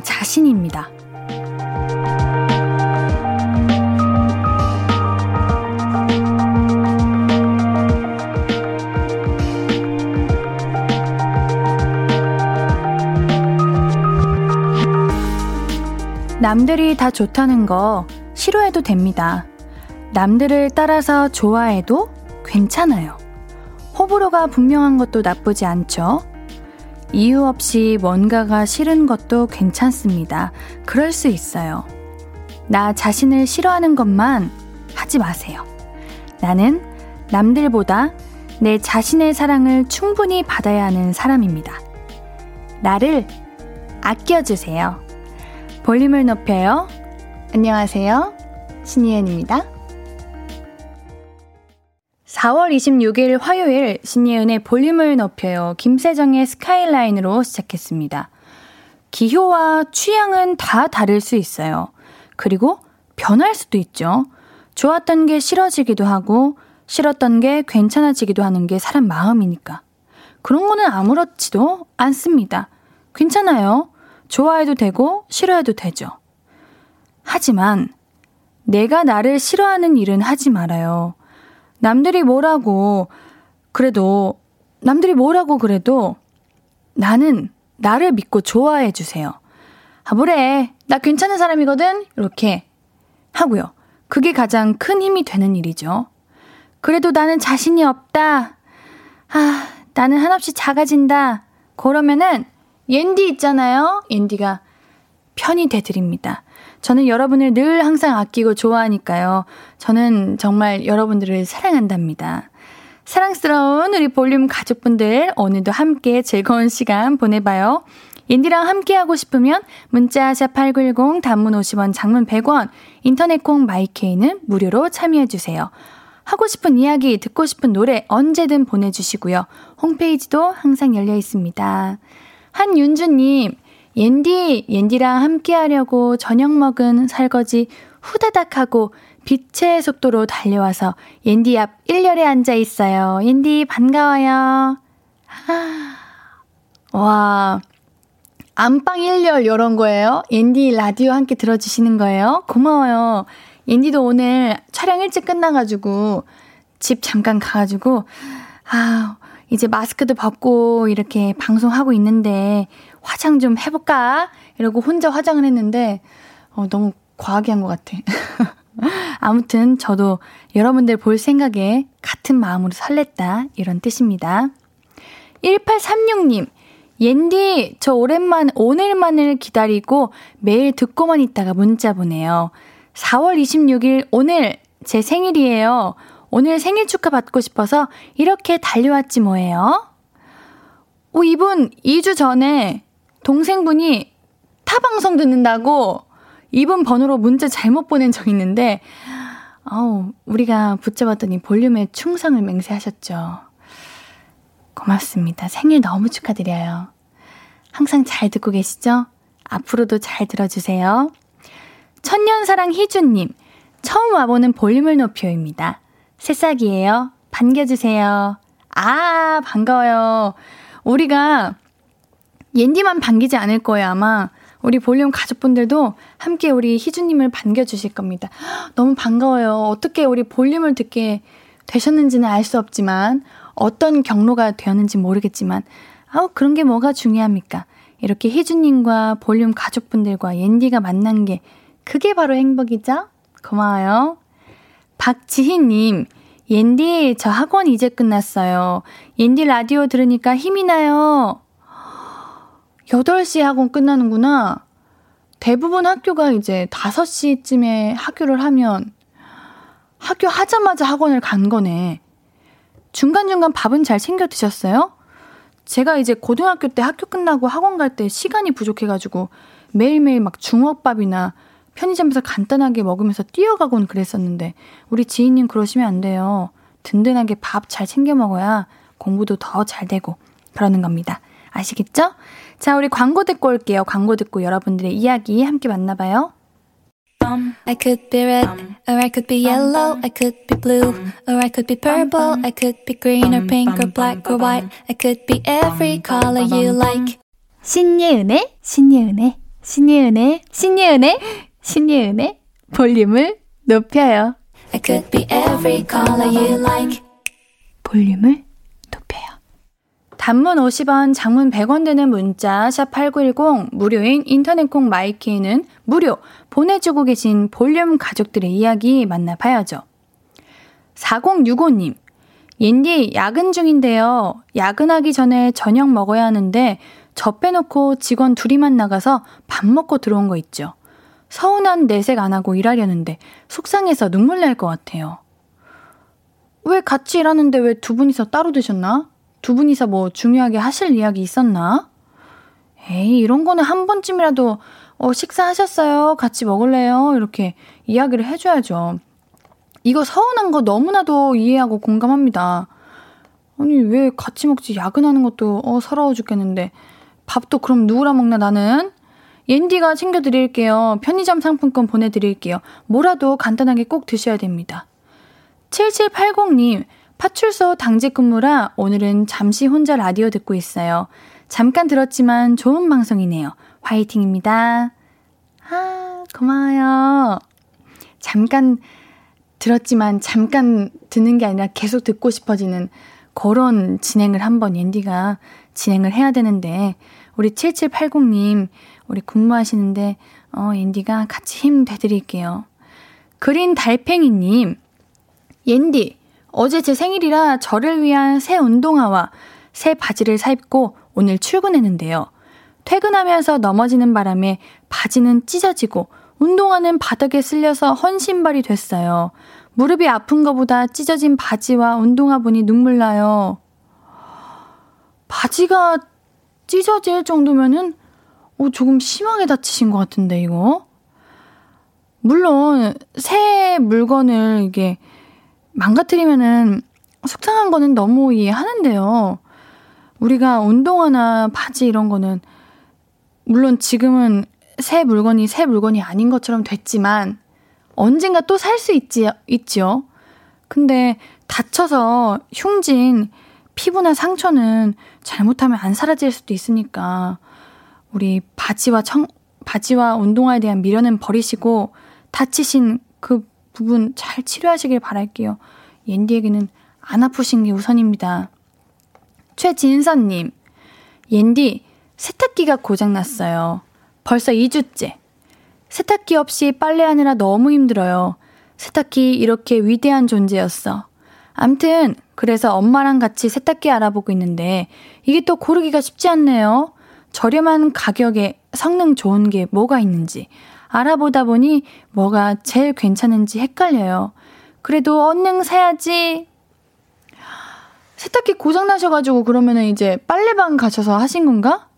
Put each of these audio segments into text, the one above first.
자신입니다. 남들이 다 좋다는 거 싫어해도 됩니다. 남들을 따라서 좋아해도 괜찮아요. 호불호가 분명한 것도 나쁘지 않죠? 이유 없이 뭔가가 싫은 것도 괜찮습니다. 그럴 수 있어요. 나 자신을 싫어하는 것만 하지 마세요. 나는 남들보다 내 자신의 사랑을 충분히 받아야 하는 사람입니다. 나를 아껴주세요. 볼륨을 높여요. 안녕하세요. 신예은입니다. 4월 26일 화요일 신예은의 볼륨을 높여요. 김세정의 스카이라인으로 시작했습니다. 기효와 취향은 다 다를 수 있어요. 그리고 변할 수도 있죠. 좋았던 게 싫어지기도 하고 싫었던 게 괜찮아지기도 하는 게 사람 마음이니까. 그런 거는 아무렇지도 않습니다. 괜찮아요. 좋아해도 되고 싫어해도 되죠. 하지만 내가 나를 싫어하는 일은 하지 말아요. 남들이 뭐라고 그래도 남들이 뭐라고 그래도 나는 나를 믿고 좋아해 주세요. 아, 뭐래. 나 괜찮은 사람이거든? 이렇게 하고요. 그게 가장 큰 힘이 되는 일이죠. 그래도 나는 자신이 없다. 아, 나는 한없이 작아진다. 그러면은 옌디 있잖아요. 옌디가 편히 돼드립니다. 저는 여러분을 늘 항상 아끼고 좋아하니까요. 저는 정말 여러분들을 사랑한답니다. 사랑스러운 우리 볼륨 가족분들, 오늘도 함께 즐거운 시간 보내봐요. 옌디랑 함께 하고 싶으면 문자 샵8910 단문 50원 장문 100원 인터넷 콩 마이케이는 무료로 참여해 주세요. 하고 싶은 이야기, 듣고 싶은 노래 언제든 보내주시고요. 홈페이지도 항상 열려 있습니다. 한윤주님, 옌디, 옌디랑 함께 하려고 저녁 먹은 설거지 후다닥 하고 빛의 속도로 달려와서 옌디 앞 1열에 앉아 있어요. 옌디 반가워요. 와, 안방 1열 이런 거예요? 옌디 라디오 함께 들어주시는 거예요? 고마워요. 옌디도 오늘 촬영 일찍 끝나가지고 집 잠깐 가가지고 아 이제 마스크도 벗고 이렇게 방송하고 있는데 화장 좀 해볼까? 이러고 혼자 화장을 했는데 어, 너무 과하게 한 것 같아. 아무튼 저도 여러분들 볼 생각에 같은 마음으로 설렜다 이런 뜻입니다. 1836님 옌디 저 오랜만 오늘만을 기다리고 매일 듣고만 있다가 문자 보내요. 4월 26일 오늘 제 생일이에요. 오늘 생일 축하 받고 싶어서 이렇게 달려왔지 뭐예요? 오, 이분 2주 전에 동생분이 타 방송 듣는다고 이분 번호로 문자 잘못 보낸 적 있는데, 어우, 우리가 붙잡았더니 볼륨에 충성을 맹세하셨죠. 고맙습니다. 생일 너무 축하드려요. 항상 잘 듣고 계시죠? 앞으로도 잘 들어주세요. 천년사랑 희주님, 처음 와보는 볼륨을 높여입니다. 새싹이에요. 반겨주세요. 아, 반가워요. 우리가 옌디만 반기지 않을 거예요, 아마. 우리 볼륨 가족분들도 함께 우리 희주님을 반겨주실 겁니다. 너무 반가워요. 어떻게 우리 볼륨을 듣게 되셨는지는 알 수 없지만, 어떤 경로가 되었는지 모르겠지만, 아우, 그런 게 뭐가 중요합니까? 이렇게 희주님과 볼륨 가족분들과 옌디가 만난 게, 그게 바로 행복이죠? 고마워요. 박지희님, 옌디, 저 학원 이제 끝났어요. 옌디 라디오 들으니까 힘이 나요. 8시에 학원 끝나는구나. 대부분 학교가 이제 5시쯤에 학교를 하면 학교 하자마자 학원을 간 거네. 중간중간 밥은 잘 챙겨 드셨어요? 제가 이제 고등학교 때 학교 끝나고 학원 갈 때 시간이 부족해가지고 매일매일 막 중업밥이나 편의점에서 간단하게 먹으면서 뛰어가곤 그랬었는데 우리 지인님 그러시면 안 돼요. 든든하게 밥 잘 챙겨 먹어야 공부도 더 잘 되고 그러는 겁니다. 아시겠죠? 자, 우리 광고 듣고 올게요. 광고 듣고 여러분들의 이야기 함께 만나봐요. I could be red, or I could be yellow, I could be blue, or I could be purple, I could be green or pink or black or white, I could be every color you like. 신예은의, 신예은의, 신예은의, 신예은의, 신예은의 볼륨을 높여요. Like. 볼륨을 높여요. 단문 50원, 장문 100원 되는 문자 샵 8910 무료인 인터넷 콩 마이케이는 무료 보내주고 계신 볼륨 가족들의 이야기 만나봐야죠. 4065님 옌디 야근 중인데요. 야근하기 전에 저녁 먹어야 하는데 저 빼놓고 직원 둘이만 나가서 밥 먹고 들어온 거 있죠. 서운한 내색 안 하고 일하려는데 속상해서 눈물 날 것 같아요. 왜 같이 일하는데 왜 두 분이서 따로 드셨나? 두 분이서 뭐 중요하게 하실 이야기 있었나? 에이, 이런 거는 한 번쯤이라도, 어, 식사하셨어요? 같이 먹을래요? 이렇게 이야기를 해줘야죠. 이거 서운한 거 너무나도 이해하고 공감합니다. 아니, 왜 같이 먹지? 야근하는 것도, 어, 서러워 죽겠는데. 밥도 그럼 누구랑 먹나, 나는? 옌디가 챙겨드릴게요. 편의점 상품권 보내드릴게요. 뭐라도 간단하게 꼭 드셔야 됩니다. 7780님, 파출소 당직 근무라 오늘은 잠시 혼자 라디오 듣고 있어요. 잠깐 들었지만 좋은 방송이네요. 화이팅입니다. 아, 고마워요. 잠깐 들었지만 잠깐 듣는 게 아니라 계속 듣고 싶어지는 그런 진행을 한번 옌디가 진행을 해야 되는데, 우리 7780님, 우리 근무하시는데, 어, 옌디가 같이 힘 되드릴게요. 그린 달팽이님, 옌디, 어제 제 생일이라 저를 위한 새 운동화와 새 바지를 사입고 오늘 출근했는데요. 퇴근하면서 넘어지는 바람에 바지는 찢어지고 운동화는 바닥에 쓸려서 헌 신발이 됐어요. 무릎이 아픈 것보다 찢어진 바지와 운동화 보니 눈물 나요. 바지가 찢어질 정도면은 어, 조금 심하게 다치신 것 같은데 이거. 물론 새 물건을 이게 망가뜨리면은 속상한 거는 너무 이해하는데요. 우리가 운동화나 바지 이런 거는 물론 지금은 새 물건이 새 물건이 아닌 것처럼 됐지만 언젠가 또 살 수 있지 있죠. 근데 다쳐서 흉진 피부나 상처는 잘못하면 안 사라질 수도 있으니까 우리 바지와 청 바지와 운동화에 대한 미련은 버리시고 다치신 그 부분 잘 치료하시길 바랄게요. 옌디에게는 안 아프신 게 우선입니다. 최진선님, 옌디, 세탁기가 고장났어요. 벌써 2주째. 세탁기 없이 빨래하느라 너무 힘들어요. 세탁기 이렇게 위대한 존재였어. 암튼, 그래서 엄마랑 같이 세탁기 알아보고 있는데, 이게 또 고르기가 쉽지 않네요. 저렴한 가격에 성능 좋은 게 뭐가 있는지. 알아보다 보니 뭐가 제일 괜찮은지 헷갈려요. 그래도 얼른 사야지. 세탁기 고장나셔가지고 그러면은 이제 빨래방 가셔서 하신 건가?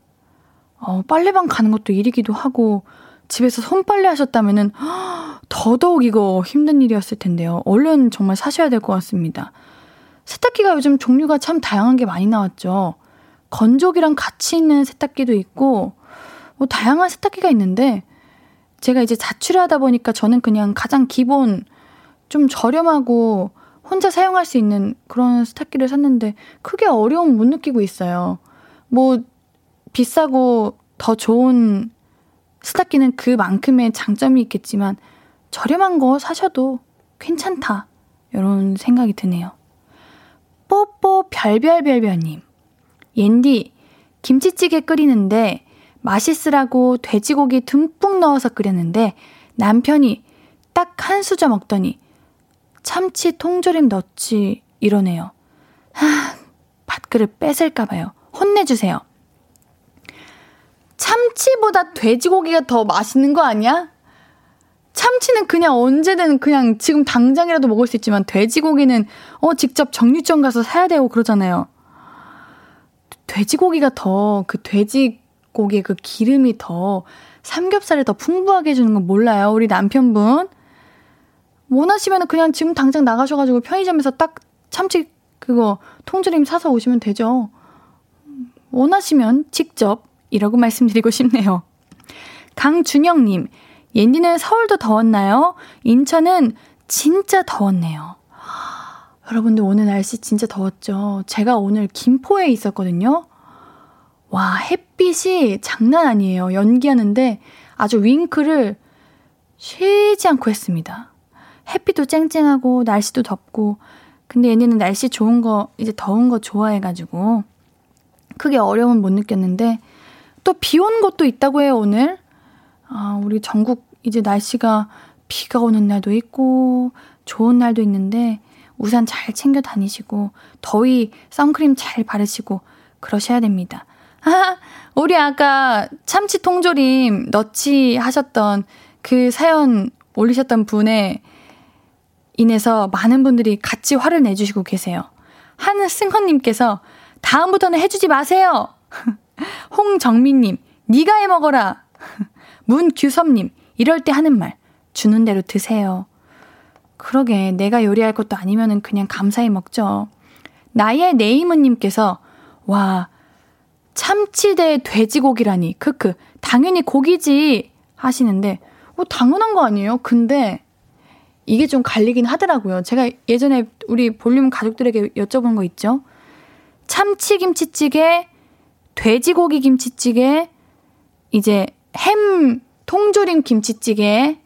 어, 빨래방 가는 것도 일이기도 하고, 집에서 손빨래 하셨다면은, 더더욱 이거 힘든 일이었을 텐데요. 얼른 정말 사셔야 될 것 같습니다. 세탁기가 요즘 종류가 참 다양한 게 많이 나왔죠. 건조기랑 같이 있는 세탁기도 있고, 뭐 다양한 세탁기가 있는데, 제가 이제 자취를 하다 보니까 저는 그냥 가장 기본 좀 저렴하고 혼자 사용할 수 있는 그런 세탁기를 샀는데 크게 어려움 못 느끼고 있어요. 뭐 비싸고 더 좋은 세탁기는 그만큼의 장점이 있겠지만 저렴한 거 사셔도 괜찮다. 이런 생각이 드네요. 뽀뽀 별별별별님. 옌디, 김치찌개 끓이는데 맛있으라고 돼지고기 듬뿍 넣어서 끓였는데 남편이 딱 한 수저 먹더니 참치 통조림 넣지 이러네요. 하, 밥그릇 뺏을까봐요. 혼내주세요. 참치보다 돼지고기가 더 맛있는 거 아니야? 참치는 그냥 언제든 그냥 지금 당장이라도 먹을 수 있지만 돼지고기는 어 직접 정육점 가서 사야 되고 그러잖아요. 돼지고기가 더 그 돼지 고기의 그 기름이 더 삼겹살을 더 풍부하게 해주는 건 몰라요. 우리 남편분. 원하시면 그냥 지금 당장 나가셔가지고 편의점에서 딱 참치 그거 통조림 사서 오시면 되죠. 원하시면 직접 이라고 말씀드리고 싶네요. 강준영님, 옌디는 서울도 더웠나요? 인천은 진짜 더웠네요. 여러분들 오늘 날씨 진짜 더웠죠? 제가 오늘 김포에 있었거든요. 와, 햇빛이 장난 아니에요. 연기하는데 아주 윙크를 쉬지 않고 했습니다. 햇빛도 쨍쨍하고 날씨도 덥고 근데 얘네는 날씨 좋은 거 이제 더운 거 좋아해가지고 크게 어려움은 못 느꼈는데 또비 오는 것도 있다고 해요 오늘. 아 우리 전국 이제 날씨가 비가 오는 날도 있고 좋은 날도 있는데 우산 잘 챙겨 다니시고 더위 선크림 잘 바르시고 그러셔야 됩니다. 아, 우리 아까 참치 통조림 넣지 하셨던 그 사연 올리셨던 분에 인해서 많은 분들이 같이 화를 내주시고 계세요. 한승헌님께서 다음부터는 해주지 마세요. 홍정민님, 네가 해먹어라. 문규섭님, 이럴 때 하는 말, 주는 대로 드세요. 그러게, 내가 요리할 것도 아니면은 그냥 감사히 먹죠. 나의 네이무님께서, 와, 참치 대 돼지고기라니, 크크, 당연히 고기지 하시는데, 뭐 당연한 거 아니에요? 근데 이게 좀 갈리긴 하더라고요. 제가 예전에 우리 볼륨 가족들에게 여쭤본 거 있죠? 참치 김치찌개, 돼지고기 김치찌개, 이제 햄 통조림 김치찌개,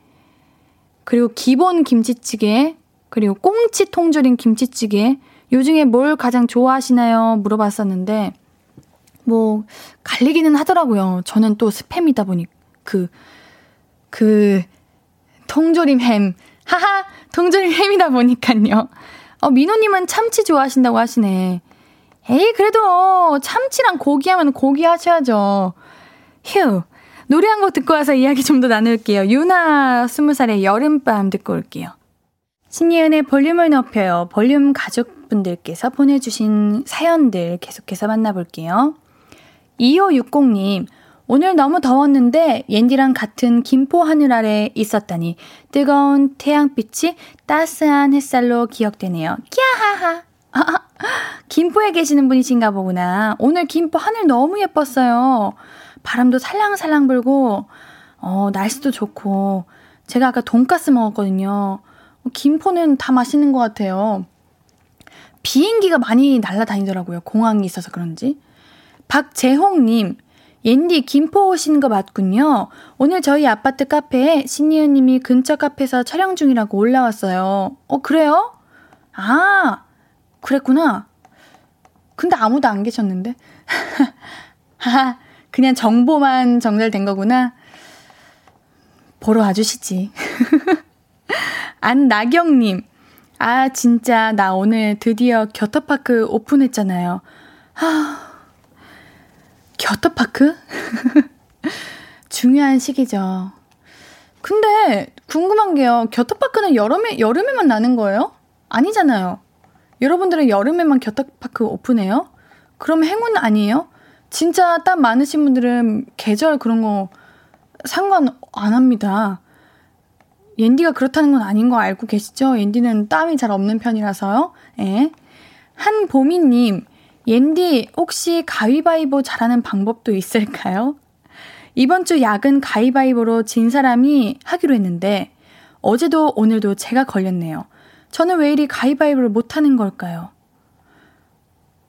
그리고 기본 김치찌개, 그리고 꽁치 통조림 김치찌개, 요 중에 뭘 가장 좋아하시나요? 물어봤었는데, 뭐, 갈리기는 하더라고요. 저는 또 스팸이다 보니, 그, 그 통조림 햄. 하하, 통조림 햄이다 보니까요. 어, 민호님은 참치 좋아하신다고 하시네. 에이, 그래도 참치랑 고기 하면 고기 하셔야죠. 휴. 노래 한 곡 듣고 와서 이야기 좀 더 나눌게요. 유나 스무 살의 여름밤 듣고 올게요. 신예은의 볼륨을 높여요. 볼륨 가족분들께서 보내주신 사연들 계속해서 만나볼게요. 2560님, 오늘 너무 더웠는데 옌디랑 같은 김포 하늘 아래 있었다니 뜨거운 태양빛이 따스한 햇살로 기억되네요. 캬하하. 김포에 계시는 분이신가 보구나. 오늘 김포 하늘 너무 예뻤어요. 바람도 살랑살랑 불고 어, 날씨도 좋고 제가 아까 돈가스 먹었거든요. 김포는 다 맛있는 것 같아요. 비행기가 많이 날아다니더라고요. 공항이 있어서 그런지. 박재홍님, 옌디 김포 오신 거 맞군요. 오늘 저희 아파트 카페에 신니은 님이 근처 카페에서 촬영 중이라고 올라왔어요. 어, 그래요? 아, 그랬구나. 근데 아무도 안 계셨는데? 하하, 그냥 정보만 정렬된 거구나. 보러 와주시지. 안나경님, 아, 진짜, 나 오늘 드디어 겨터파크 오픈했잖아요. 하, 겨터파크? 중요한 시기죠. 근데 궁금한 게요. 겨터파크는 여름에, 여름에만 나는 거예요? 아니잖아요. 여러분들은 여름에만 겨터파크 오픈해요? 그럼 행운 아니에요? 진짜 땀 많으신 분들은 계절 그런 거 상관 안 합니다. 옌디가 그렇다는 건 아닌 거 알고 계시죠? 옌디는 땀이 잘 없는 편이라서요. 예. 한보미님, 옌디, 혹시 가위바위보 잘하는 방법도 있을까요? 이번 주 야근 가위바위보로 진 사람이 하기로 했는데, 어제도 오늘도 제가 걸렸네요. 저는 왜 이리 가위바위보를 못하는 걸까요?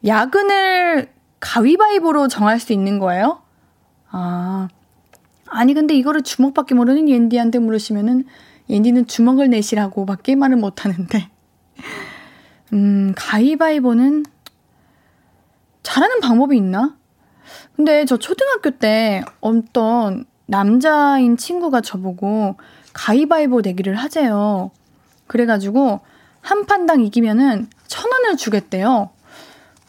야근을 가위바위보로 정할 수 있는 거예요? 아, 아니, 근데 이거를 주먹밖에 모르는 옌디한테 물으시면은, 옌디는 주먹을 내시라고 밖에 말을 못하는데. 음, 가위바위보는 잘하는 방법이 있나? 근데 저 초등학교 때 어떤 남자인 친구가 저보고 가위바위보 내기를 하재요. 그래가지고 한 판당 이기면은 천 원을 주겠대요.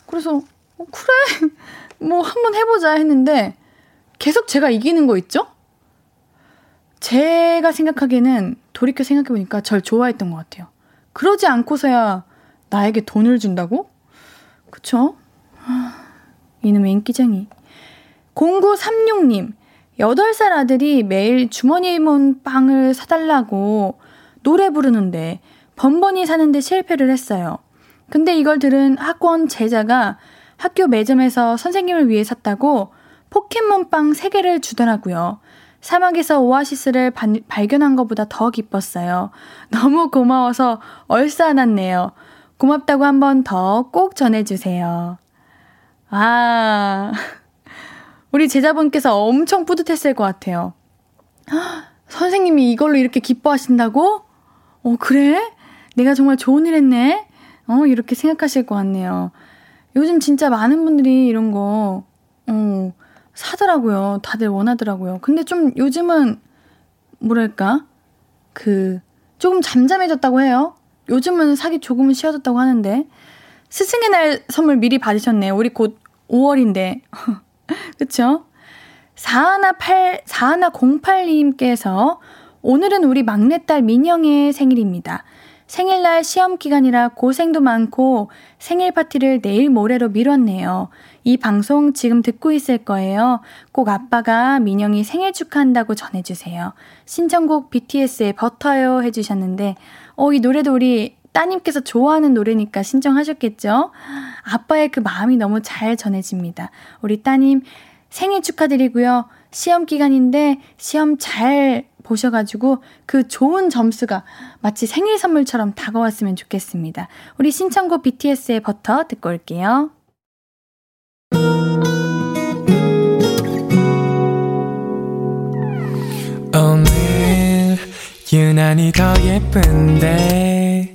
그래서 어, 그래 뭐 한번 해보자 했는데 계속 제가 이기는 거 있죠? 제가 생각하기에는 돌이켜 생각해보니까 절 좋아했던 것 같아요. 그러지 않고서야 나에게 돈을 준다고? 그쵸? 이놈의 인기쟁이. 0936님, 8살 아들이 매일 주머니에 몬 빵을 사달라고 노래 부르는데 번번이 사는데 실패를 했어요. 근데 이걸 들은 학원 제자가 학교 매점에서 선생님을 위해 샀다고 포켓몬빵 3개를 주더라고요. 사막에서 오아시스를 바, 발견한 것보다 더 기뻤어요. 너무 고마워서 얼싸안았네요. 고맙다고 한 번 더 꼭 전해주세요. 아, 우리 제자분께서 엄청 뿌듯했을 것 같아요. 선생님이 이걸로 이렇게 기뻐하신다고? 어, 그래? 내가 정말 좋은 일 했네? 어, 이렇게 생각하실 것 같네요. 요즘 진짜 많은 분들이 이런 거, 어, 사더라고요. 다들 원하더라고요. 근데 좀 요즘은, 뭐랄까, 그, 조금 잠잠해졌다고 해요. 요즘은 사기 조금은 쉬워졌다고 하는데. 스승의 날 선물 미리 받으셨네요. 우리 곧 5월인데. 그쵸? 4108, 4108님께서 오늘은 우리 막내딸 민영의 생일입니다. 생일날 시험 기간이라 고생도 많고 생일 파티를 내일 모레로 미뤘네요. 이 방송 지금 듣고 있을 거예요. 꼭 아빠가 민영이 생일 축하한다고 전해주세요. 신청곡 BTS의 버터요 해주셨는데, 어, 이 노래도 우리 따님께서 좋아하는 노래니까 신청하셨겠죠? 아빠의 그 마음이 너무 잘 전해집니다. 우리 따님 생일 축하드리고요. 시험 기간인데 시험 잘 보셔가지고 그 좋은 점수가 마치 생일 선물처럼 다가왔으면 좋겠습니다. 우리 신청곡 BTS의 버터 듣고 올게요. 오늘 유난히 더 예쁜데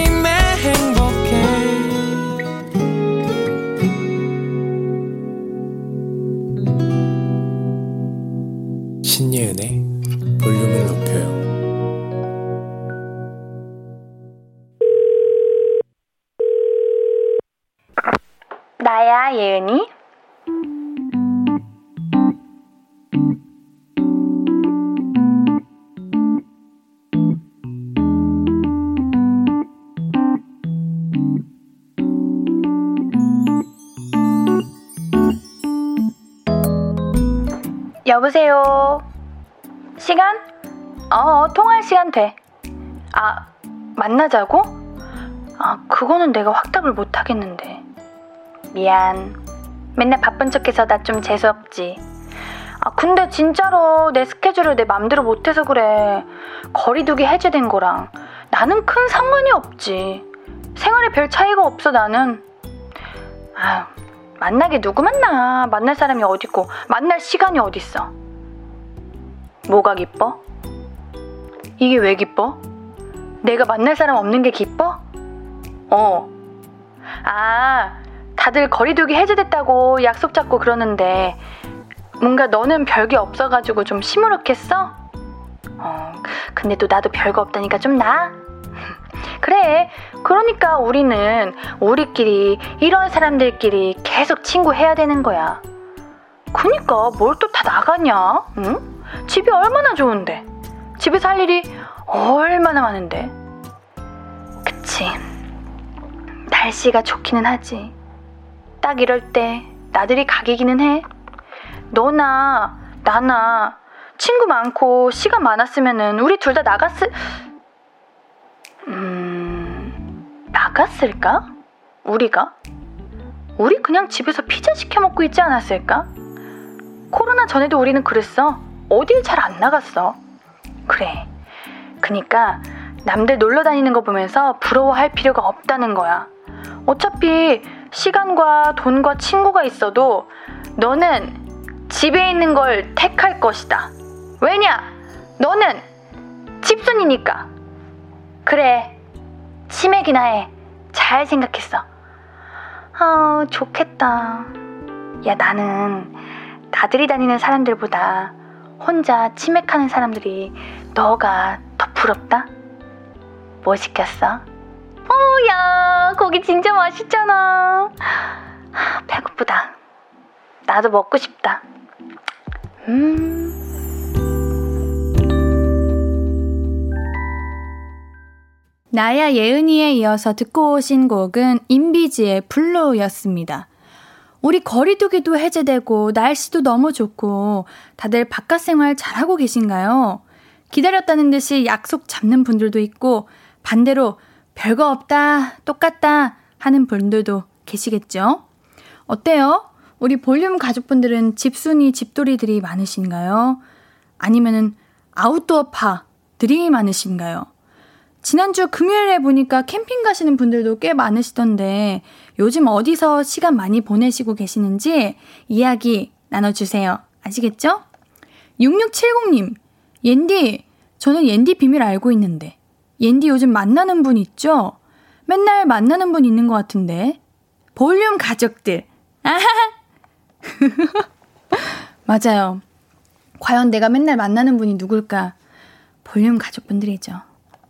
신예은의 볼륨을 높여요. 나야, 예은이? 여보세요? 아, 만나자고? 아, 그거는 내가 확답을 못 하겠는데. 미안. 맨날 바쁜 척해서 나 좀 재수없지. 아, 근데 진짜로 내 스케줄을 내 맘대로 못해서 그래. 거리두기 해제된 거랑 나는 큰 상관이 없지. 생활에 별 차이가 없어, 나는. 아유, 만나게 누구 만나? 만날 사람이 어딨고, 만날 시간이 어딨어. 뭐가 기뻐? 이게 왜 기뻐? 내가 만날 사람 없는 게 기뻐? 어. 아, 다들 거리두기 해제됐다고 약속 잡고 그러는데, 뭔가 너는 별게 없어가지고 좀 시무룩했어? 어, 근데 또 나도 별거 없다니까 좀 나? 그래. 그러니까 우리는 우리끼리 이런 사람들끼리 계속 친구해야 되는 거야. 그니까 뭘 또 다 나가냐? 응? 집이 얼마나 좋은데. 집에서 할 일이 얼마나 많은데. 그치. 날씨가 좋기는 하지. 딱 이럴 때 나들이 가기기는 해. 너나 나나 친구 많고 시간 많았으면은 우리 둘 다 나갔을 음, 나갔을까? 우리가? 우리 그냥 집에서 피자 시켜 먹고 있지 않았을까? 코로나 전에도 우리는 그랬어. 어딜 잘 안 나갔어. 그래. 그니까 남들 놀러 다니는 거 보면서 부러워할 필요가 없다는 거야. 어차피 시간과 돈과 친구가 있어도 너는 집에 있는 걸 택할 것이다. 왜냐? 너는 집순이니까. 그래. 치맥이나 해. 잘 생각했어. 아, 좋겠다. 야, 나는 나들이 다니는 사람들보다 혼자 치맥하는 사람들이 너가 더 부럽다? 뭐 시켰어? 어, 야, 거기 진짜 맛있잖아. 배고프다. 나도 먹고 싶다. 음. 나야 예은이에 이어서 듣고 오신 곡은 인비지의 블루였습니다. 우리 거리두기도 해제되고 날씨도 너무 좋고 다들 바깥 생활 잘하고 계신가요? 기다렸다는 듯이 약속 잡는 분들도 있고 반대로 별거 없다, 똑같다 하는 분들도 계시겠죠? 어때요? 우리 볼륨 가족분들은 집순이 집돌이들이 많으신가요? 아니면은 아웃도어파들이 많으신가요? 지난주 금요일에 보니까 캠핑 가시는 분들도 꽤 많으시던데 요즘 어디서 시간 많이 보내시고 계시는지 이야기 나눠주세요. 아시겠죠? 6670님, 옌디, 저는 옌디 비밀 알고 있는데 옌디 요즘 만나는 분 있죠? 맨날 만나는 분 있는 것 같은데 볼륨 가족들. 아하! 맞아요. 과연 내가 맨날 만나는 분이 누굴까? 볼륨 가족분들이죠.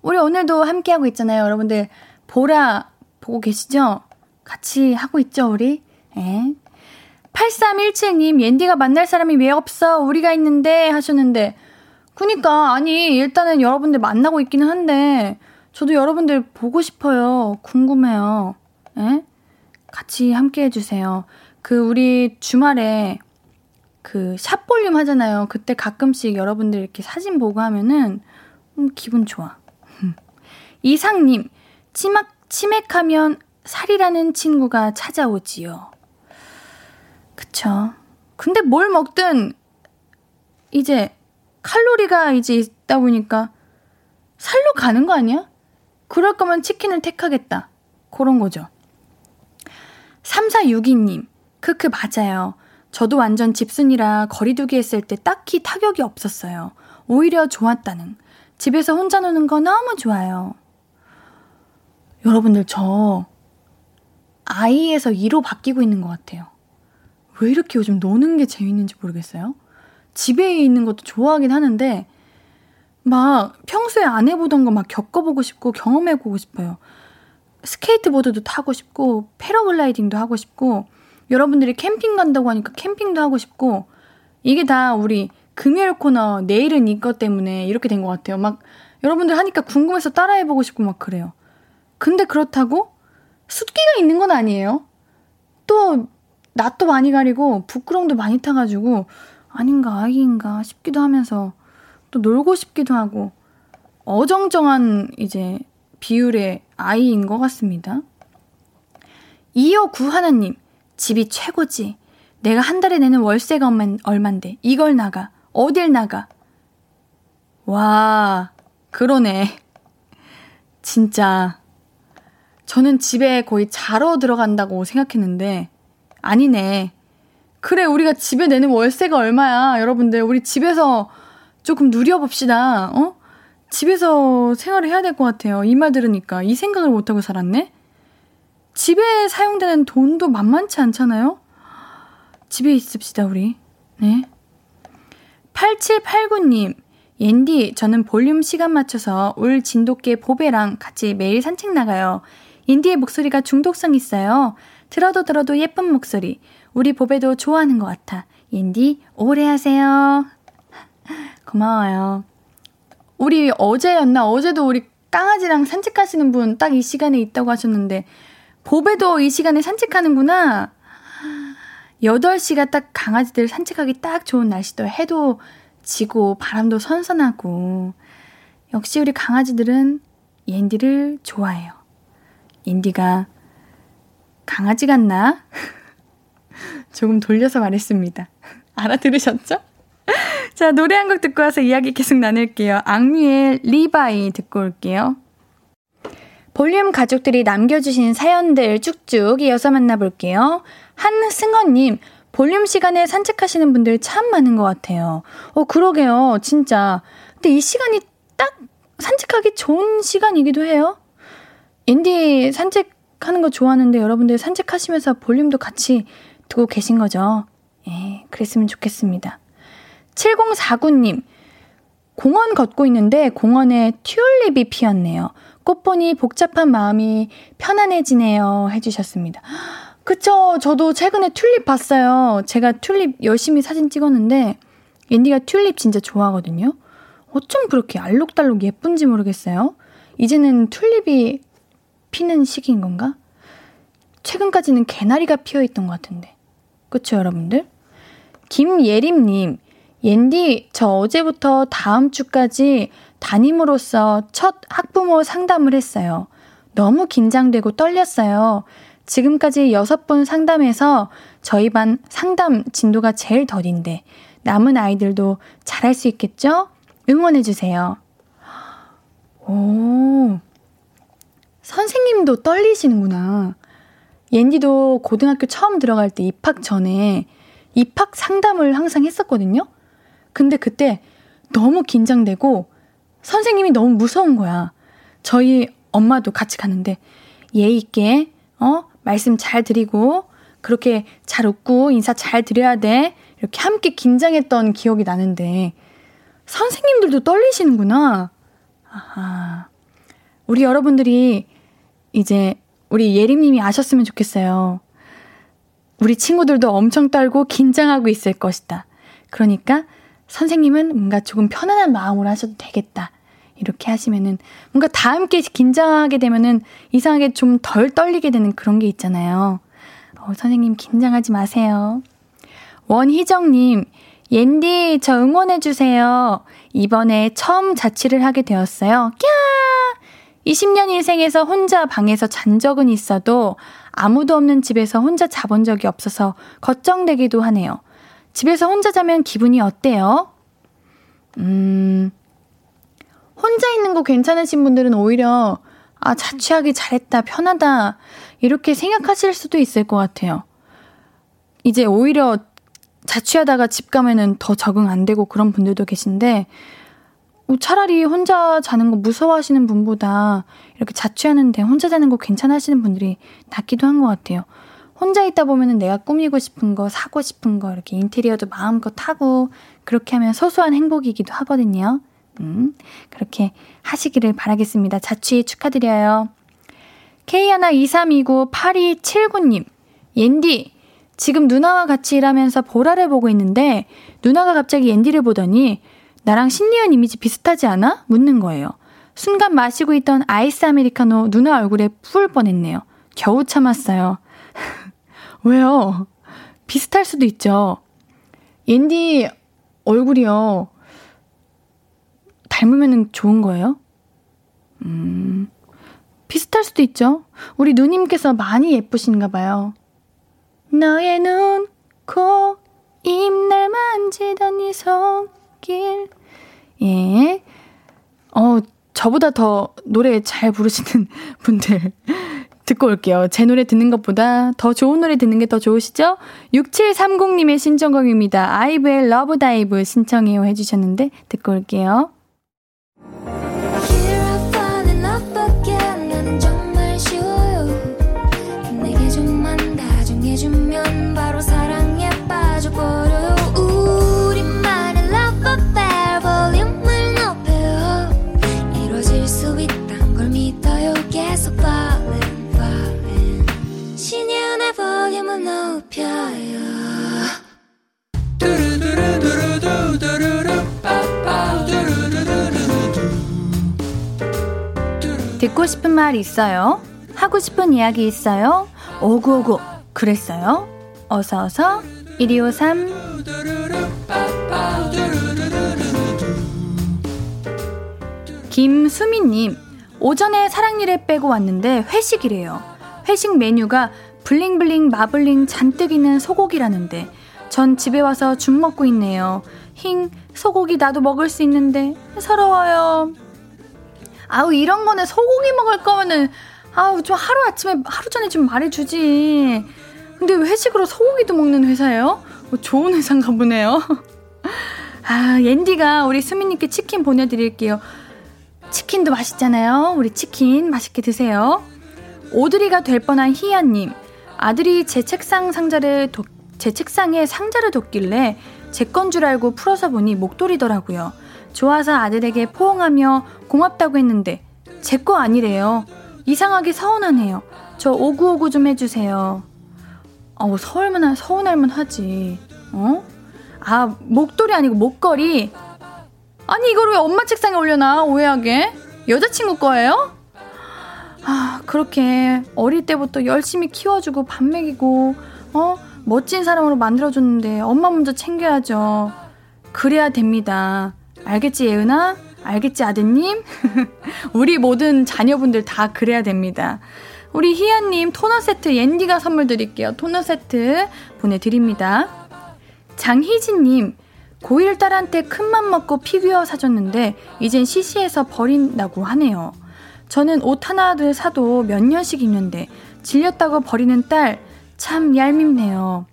우리 오늘도 함께하고 있잖아요. 여러분들, 보라 보고 계시죠? 같이 하고 있죠, 우리? 예. 8317님, 옌디가 만날 사람이 왜 없어? 우리가 있는데 하셨는데, 그니까, 아니, 일단은 여러분들 만나고 있기는 한데, 저도 여러분들 보고 싶어요. 궁금해요. 예? 같이 함께 해주세요. 그, 우리 주말에 그 샵볼륨 하잖아요. 그때 가끔씩 여러분들 이렇게 사진 보고 하면은, 음, 기분 좋아. 이상님, 치맥, 치맥하면 살이라는 친구가 찾아오지요. 그쵸. 근데 뭘 먹든, 이제, 칼로리가 이제 있다 보니까, 살로 가는 거 아니야? 그럴 거면 치킨을 택하겠다. 그런 거죠. 3462님, 크크, 맞아요. 저도 완전 집순이라 거리두기 했을 때 딱히 타격이 없었어요. 오히려 좋았다는. 집에서 혼자 노는 거 너무 좋아요. 여러분들, 저, 아이에서 이로 바뀌고 있는 것 같아요. 왜 이렇게 요즘 노는 게 재밌는지 모르겠어요. 집에 있는 것도 좋아하긴 하는데, 막 평소에 안 해보던 거 막 겪어보고 싶고 경험해보고 싶어요. 스케이트보드도 타고 싶고, 패러글라이딩도 하고 싶고, 여러분들이 캠핑 간다고 하니까 캠핑도 하고 싶고, 이게 다 우리 금요일 코너 내일은 이것 때문에 이렇게 된 것 같아요. 막 여러분들 하니까 궁금해서 따라해보고 싶고 막 그래요. 근데 그렇다고 숫기가 있는 건 아니에요. 또 낯도 많이 가리고 부끄럼도 많이 타가지고 아닌가 아기인가 싶기도 하면서 또 놀고 싶기도 하고 어정쩡한 이제 비율의 아이인 것 같습니다. 2호9 하나님 집이 최고지. 내가 한 달에 내는 월세가 얼만데 이걸 나가 어딜 나가 와 그러네 진짜 저는 집에 거의 자러 들어간다고 생각했는데, 아니네. 그래, 우리가 집에 내는 월세가 얼마야. 여러분들, 우리 집에서 조금 누려봅시다. 어? 집에서 생활을 해야 될 것 같아요. 이 말 들으니까. 이 생각을 못하고 살았네? 집에 사용되는 돈도 만만치 않잖아요? 집에 있읍시다, 우리. 네. 8789님, 옌디, 저는 볼륨 시간 맞춰서 울 진돗개 보배랑 같이 매일 산책 나가요. 인디의 목소리가 중독성 있어요. 들어도 들어도 예쁜 목소리. 우리 보배도 좋아하는 것 같아. 인디, 오래 하세요. 고마워요. 우리 어제였나? 어제도 우리 강아지랑 산책하시는 분 딱 이 시간에 있다고 하셨는데, 보배도 이 시간에 산책하는구나. 8시가 딱 강아지들 산책하기 딱 좋은 날씨도 해도 지고 바람도 선선하고 역시 우리 강아지들은 옌디를 좋아해요. 인디가 강아지 같나? 조금 돌려서 말했습니다. 알아들으셨죠? 자, 노래 한 곡 듣고 와서 이야기 계속 나눌게요. 악뮤의 RE-BYE 듣고 올게요. 볼륨 가족들이 남겨주신 사연들 쭉쭉 이어서 만나볼게요. 한승헌님, 볼륨 시간에 산책하시는 분들 참 많은 것 같아요. 어, 그러게요. 진짜. 근데 이 시간이 딱 산책하기 좋은 시간이기도 해요. 인디 산책하는 거 좋아하는데 여러분들 산책하시면서 볼륨도 같이 듣고 계신 거죠? 예, 그랬으면 좋겠습니다. 7049님, 공원 걷고 있는데 공원에 튤립이 피었네요. 꽃 보니 복잡한 마음이 편안해지네요. 해주셨습니다. 그쵸. 저도 최근에 튤립 봤어요. 제가 튤립 열심히 사진 찍었는데, 인디가 튤립 진짜 좋아하거든요. 어쩜 그렇게 알록달록 예쁜지 모르겠어요. 이제는 튤립이 피는 시기인 건가? 최근까지는 개나리가 피어 있던 것 같은데. 그쵸, 여러분들? 김예림님, 옌디, 저 어제부터 다음 주까지 담임으로서 첫 학부모 상담을 했어요. 너무 긴장되고 떨렸어요. 지금까지 여섯 분 상담해서 저희 반 상담 진도가 제일 더딘데 남은 아이들도 잘할 수 있겠죠? 응원해주세요. 오, 선생님도 떨리시는구나. 옌디도 고등학교 처음 들어갈 때 입학 전에 입학 상담을 항상 했었거든요? 근데 그때 너무 긴장되고 선생님이 너무 무서운 거야. 저희 엄마도 같이 가는데 예의 있게 어 말씀 잘 드리고 그렇게 잘 웃고 인사 잘 드려야 돼. 이렇게 함께 긴장했던 기억이 나는데 선생님들도 떨리시는구나. 아하. 우리 여러분들이 이제 우리 예림님이 아셨으면 좋겠어요. 우리 친구들도 엄청 떨고 긴장하고 있을 것이다. 그러니까 선생님은 뭔가 조금 편안한 마음으로 하셔도 되겠다. 이렇게 하시면은 뭔가 다 함께 긴장하게 되면은 이상하게 좀 덜 떨리게 되는 그런 게 있잖아요. 어, 선생님 긴장하지 마세요. 원희정님, 옌디 저 응원해주세요. 이번에 처음 자취를 하게 되었어요. 꺄! 20년 인생에서 혼자 방에서 잔 적은 있어도 아무도 없는 집에서 혼자 자본 적이 없어서 걱정되기도 하네요. 집에서 혼자 자면 기분이 어때요? 음, 혼자 있는 거 괜찮으신 분들은 오히려, 아, 자취하기 잘했다, 편하다, 이렇게 생각하실 수도 있을 것 같아요. 이제 오히려 자취하다가 집 가면은 더 적응 안 되고 그런 분들도 계신데, 뭐 차라리 혼자 자는 거 무서워하시는 분보다 이렇게 자취하는데 혼자 자는 거 괜찮아하시는 분들이 낫기도 한 것 같아요. 혼자 있다 보면은 내가 꾸미고 싶은 거, 사고 싶은 거, 이렇게 인테리어도 마음껏 하고, 그렇게 하면 소소한 행복이기도 하거든요. 음, 그렇게 하시기를 바라겠습니다. 자취 축하드려요. K123298279님, 옌디, 지금 누나와 같이 일하면서 보라를 보고 있는데, 누나가 갑자기 옌디를 보더니, 나랑 신리연 이미지 비슷하지 않아? 묻는 거예요. 순간 마시고 있던 아이스 아메리카노 누나 얼굴에 풀 뻔했네요. 겨우 참았어요. 왜요? 비슷할 수도 있죠. 옌디 얼굴이요. 닮으면 좋은 거예요? 음, 비슷할 수도 있죠. 우리 누님께서 많이 예쁘신가 봐요. 너의 눈, 코, 입 날 만지던 이 손길. 예. 어, 저보다 더 노래 잘 부르시는 분들 듣고 올게요. 제 노래 듣는 것보다 더 좋은 노래 듣는 게 더 좋으시죠? 6730님의 신청곡입니다. 아이브의 LOVE DIVE 신청해요 해주셨는데 듣고 올게요. 듣고 싶은 말 있어요? 하고 싶은 이야기 있어요? 오구오구 그랬어요? 어서어서 1253 김수민님 오전에 사랑니를 빼고 왔는데 회식이래요 회식 메뉴가 블링블링 마블링 잔뜩 있는 소고기라는데 전 집에 와서 죽 먹고 있네요 힝 소고기 나도 먹을 수 있는데 서러워요 아우 이런 거는 소고기 먹을 거면은 아우 좀 하루 아침에 하루 전에 좀 말해주지. 근데 왜 회식으로 소고기도 먹는 회사예요? 뭐 좋은 회사인가 보네요. 아 옌디가 우리 수민님께 치킨 보내드릴게요. 치킨도 맛있잖아요. 우리 치킨 맛있게 드세요. 오드리가 될 뻔한 희연님 아들이 제 책상 상자를 도, 제 책상에 상자를 뒀길래 제 건 줄 알고 풀어서 보니 목도리더라고요. 좋아서 아들에게 포옹하며 고맙다고 했는데 제 거 아니래요. 이상하게 서운하네요. 저 오구오구 좀 해주세요. 어, 서울만, 서운할만 하지. 어? 아, 목도리 아니고 목걸이? 아니, 이걸 왜 엄마 책상에 올려놔? 오해하게? 여자친구 거예요? 아, 그렇게 어릴 때부터 열심히 키워주고 밥 먹이고, 어? 멋진 사람으로 만들어줬는데 엄마 먼저 챙겨야죠. 그래야 됩니다. 알겠지, 예은아? 알겠지, 아드님? 우리 모든 자녀분들 다 그래야 됩니다. 우리 희연님 토너 세트 옌디가 선물 드릴게요. 토너 세트 보내드립니다. 장희진님, 고1 딸한테 큰맘 먹고 피규어 사줬는데 이젠 시시해서 버린다고 하네요. 저는 옷 하나를 사도 몇 년씩 입는데 질렸다고 버리는 딸 참 얄밉네요.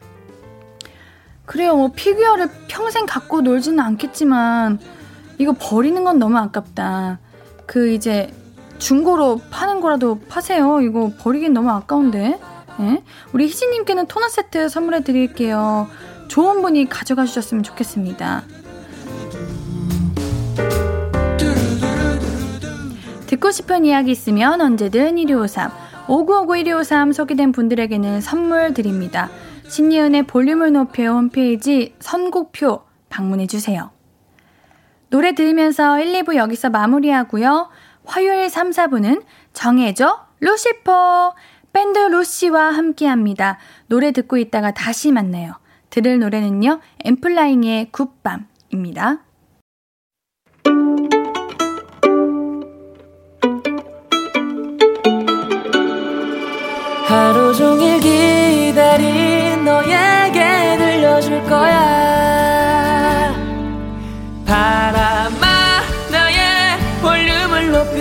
그래요. 뭐 피규어를 평생 갖고 놀지는 않겠지만 이거 버리는 건 너무 아깝다. 그 이제 중고로 파는 거라도 파세요. 이거 버리긴 너무 아까운데. 네? 우리 희진님께는 토너 세트 선물해 드릴게요. 좋은 분이 가져가 주셨으면 좋겠습니다. 듣고 싶은 이야기 있으면 언제든 1253, 5959-1253 소개된 분들에게는 선물 드립니다. 신예은의 볼륨을 높여 홈페이지 선곡표 방문해 주세요. 노래 들으면서 1, 2부 여기서 마무리하고요. 화요일 3, 4부는 정해줘 루시퍼 밴드 루시와 함께합니다. 노래 듣고 있다가 다시 만나요. 들을 노래는요. 엠플라잉의 굿밤입니다. 하루 종일 기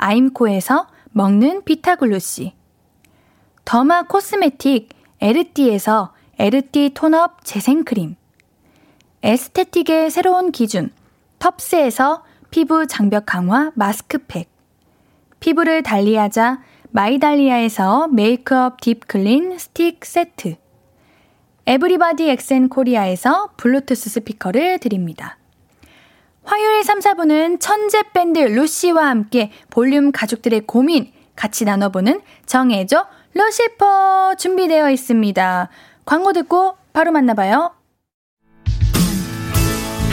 아임코에서 먹는 비타글루시. 더마 코스메틱 에르띠에서 에르띠 톤업 재생크림. 에스테틱의 새로운 기준 텁스에서 피부 장벽 강화 마스크팩. 피부를 달리하자 마이달리아에서 메이크업 딥클린 스틱 세트. everybody 엑센 코리아에서 블루투스 스피커를 드립니다. 화요일 3, 4분은 천재 밴드 루시와 함께 볼륨 가족들의 고민 같이 나눠보는 정해줘 루시퍼 준비되어 있습니다. 광고 듣고 바로 만나봐요.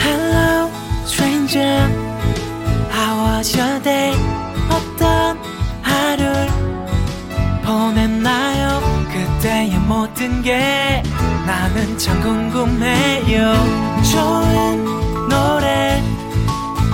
Hello, stranger. How was your day? 어떤 하루를 보냈나요? 그때의 모든 게 나는 참 궁금해요. 좋은 노래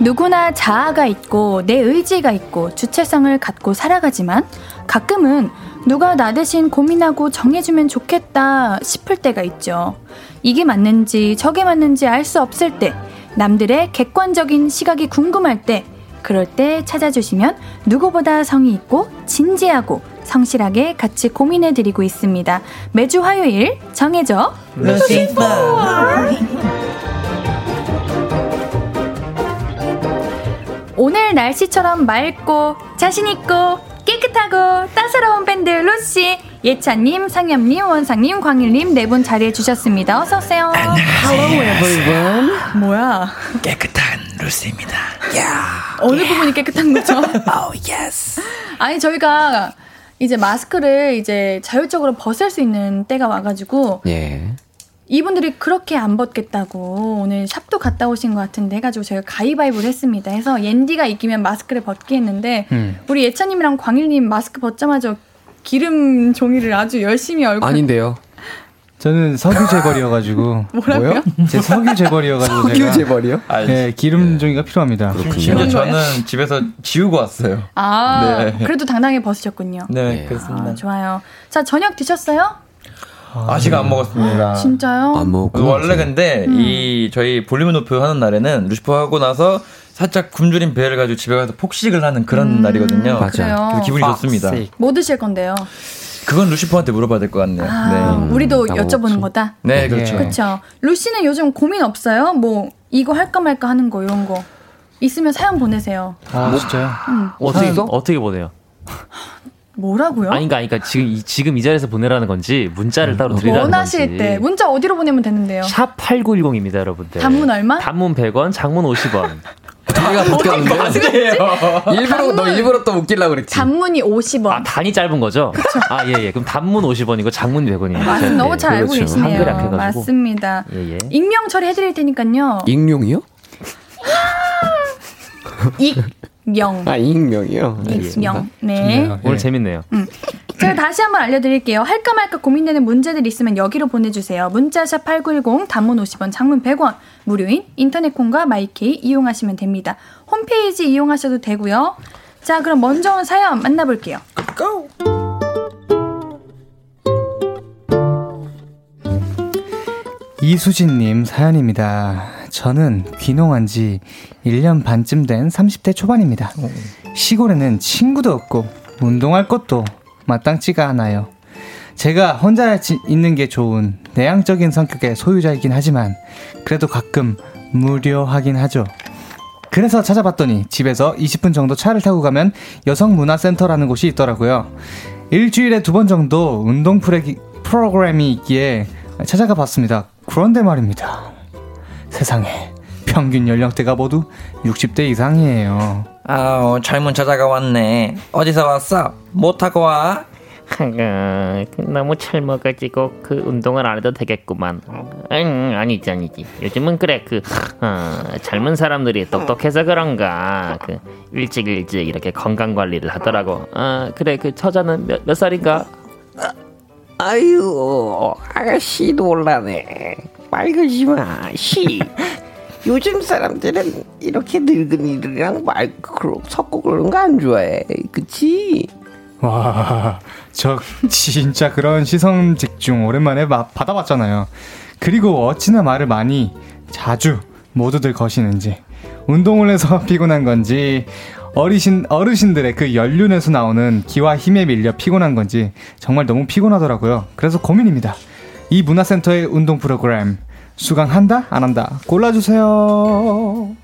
누구나 자아가 있고 내 의지가 있고 주체성을 갖고 살아가지만 가끔은 누가 나 대신 고민하고 정해주면 좋겠다 싶을 때가 있죠. 이게 맞는지 저게 맞는지 알 수 없을 때 남들의 객관적인 시각이 궁금할 때 그럴 때 찾아주시면 누구보다 성의 있고 진지하고 성실하게 같이 고민해드리고 있습니다. 매주 화요일 정해져 루시포 오늘 날씨처럼 맑고 자신있고 깨끗하고 따사로운 밴드 루시 예찬님, 상엽님, 원상님, 광일님 네 분 자리해 주셨습니다. 어서 오세요. 안녕하세요. everyone. 뭐야? 깨끗한 루스입니다. 야. 어느 부분이 깨끗한 거죠? Oh yes. 아니 저희가 이제 마스크를 이제 자율적으로 벗을 수 있는 때가 와가지고 예. 이분들이 그렇게 안 벗겠다고 오늘 샵도 갔다 오신 것 같은데 해가지고 제가 가위바위보를 했습니다. 해서 옌디가 이기면 마스크를 벗게 했는데 음. 우리 예찬님이랑 광일님 마스크 벗자마자 기름 종이를 아주 열심히 얼굴 아닌데요. 저는 석유 재벌이어가지고 뭐라고요? 제 석유 재벌이어가지고 석유 제가 재벌이요? 아, 네, 기름 종이가 필요합니다. 그런 저는? 집에서 지우고 왔어요. 아 네. 그래도 당당히 벗으셨군요. 네, 네. 그렇습니다. 아, 좋아요. 자 저녁 드셨어요? 아직 안 먹었습니다. 진짜요? 안 먹고. 원래 근데 음. 이 저희 볼륨을 높여 하는 날에는 루시퍼 하고 나서 살짝 굶주린 배를 가지고 집에 가서 폭식을 하는 그런 음, 날이거든요. 맞아요. 그래서 기분이 좋습니다. 뭐 드실 건데요? 그건 루시퍼한테 물어봐야 될 것 같네요. 아, 네. 우리도 나 여쭤보는 먹었지. 거다. 네, 그렇죠. 네. 그렇죠. 루시는 요즘 고민 없어요? 뭐 이거 할까 말까 하는 거 이런 거 있으면 사연 보내세요. 아 진짜요? 어떻게 있어? 어떻게 보내요? 뭐라고요? 아니 그러니까, 그러니까 지금 이, 지금 이 자리에서 보내라는 건지 문자를 따로 드리라는 원하실 건지. 때 문자 어디로 보내면 되는데요? 샵 8910입니다, 여러분들. 단문 얼마? 단문 100원, 장문 50원. 우리가 웃겼는데. 일부러 너 일부러 또 웃기려고 그랬지. 단문이 50원. 아, 단이 짧은 거죠? 아, 예, 예. 그럼 단문 50원이고 장문 100원입니다. 맞습니다. 너무 잘 알고 그렇죠. 계시네요. 한글 약해가지고. 맞습니다. 예, 예. 익명 처리해드릴 테니까요. 익룡이요? 익 명. 아 익명이요. 익명. 네. 좋네요. 오늘 예. 재밌네요. 제가 다시 한번 알려드릴게요. 할까 말까 고민되는 문제들 있으면 여기로 보내주세요. 문자샵 8910, 단문 50원, 장문 100원, 무료인 인터넷 콩과 마이케이 이용하시면 됩니다. 홈페이지 이용하셔도 되고요. 자, 그럼 먼저 온 사연 만나볼게요. 이수진님 사연입니다. 저는 귀농한 지 1년 반쯤 된 30대 초반입니다. 시골에는 친구도 없고 운동할 것도 마땅치가 않아요. 제가 혼자 지- 있는 게 좋은 내향적인 성격의 소유자이긴 하지만 그래도 가끔 무료하긴 하죠. 그래서 찾아봤더니 집에서 20분 정도 차를 타고 가면 여성문화센터라는 곳이 있더라고요. 일주일에 두 번 정도 운동 프로그램이 있기에 찾아가 봤습니다. 그런데 말입니다. 세상에 평균 연령대가 모두 60대 이상이에요. 아우, 젊은 저자가 왔네. 어디서 왔어? 못 타고 와? 아, 너무 젊어가지고 그 운동을 안 해도 되겠구만. 응, 아니지 아니지. 요즘은 그래 그 어, 젊은 사람들이 똑똑해서 그런가 그 일찍 일찍 이렇게 건강 관리를 하더라고. 아 그래 그 처자는 몇, 몇 살인가? 아유, 아가씨 놀라네. 빨개지 마, 씨. 요즘 사람들은 이렇게 늙은이들이랑 말 그러- 섞고 그러는 거안 좋아해. 그치? 와, 저 진짜 그런 시선 집중 오랜만에 마- 받아봤잖아요. 그리고 어찌나 말을 많이 자주 모두들 거시는지 운동을 해서 피곤한 건지 어르신 어르신들의 그 연륜에서 나오는 기와 힘에 밀려 피곤한 건지 정말 너무 피곤하더라고요. 그래서 고민입니다. 이 문화센터의 운동 프로그램 수강한다 안 한다 골라주세요.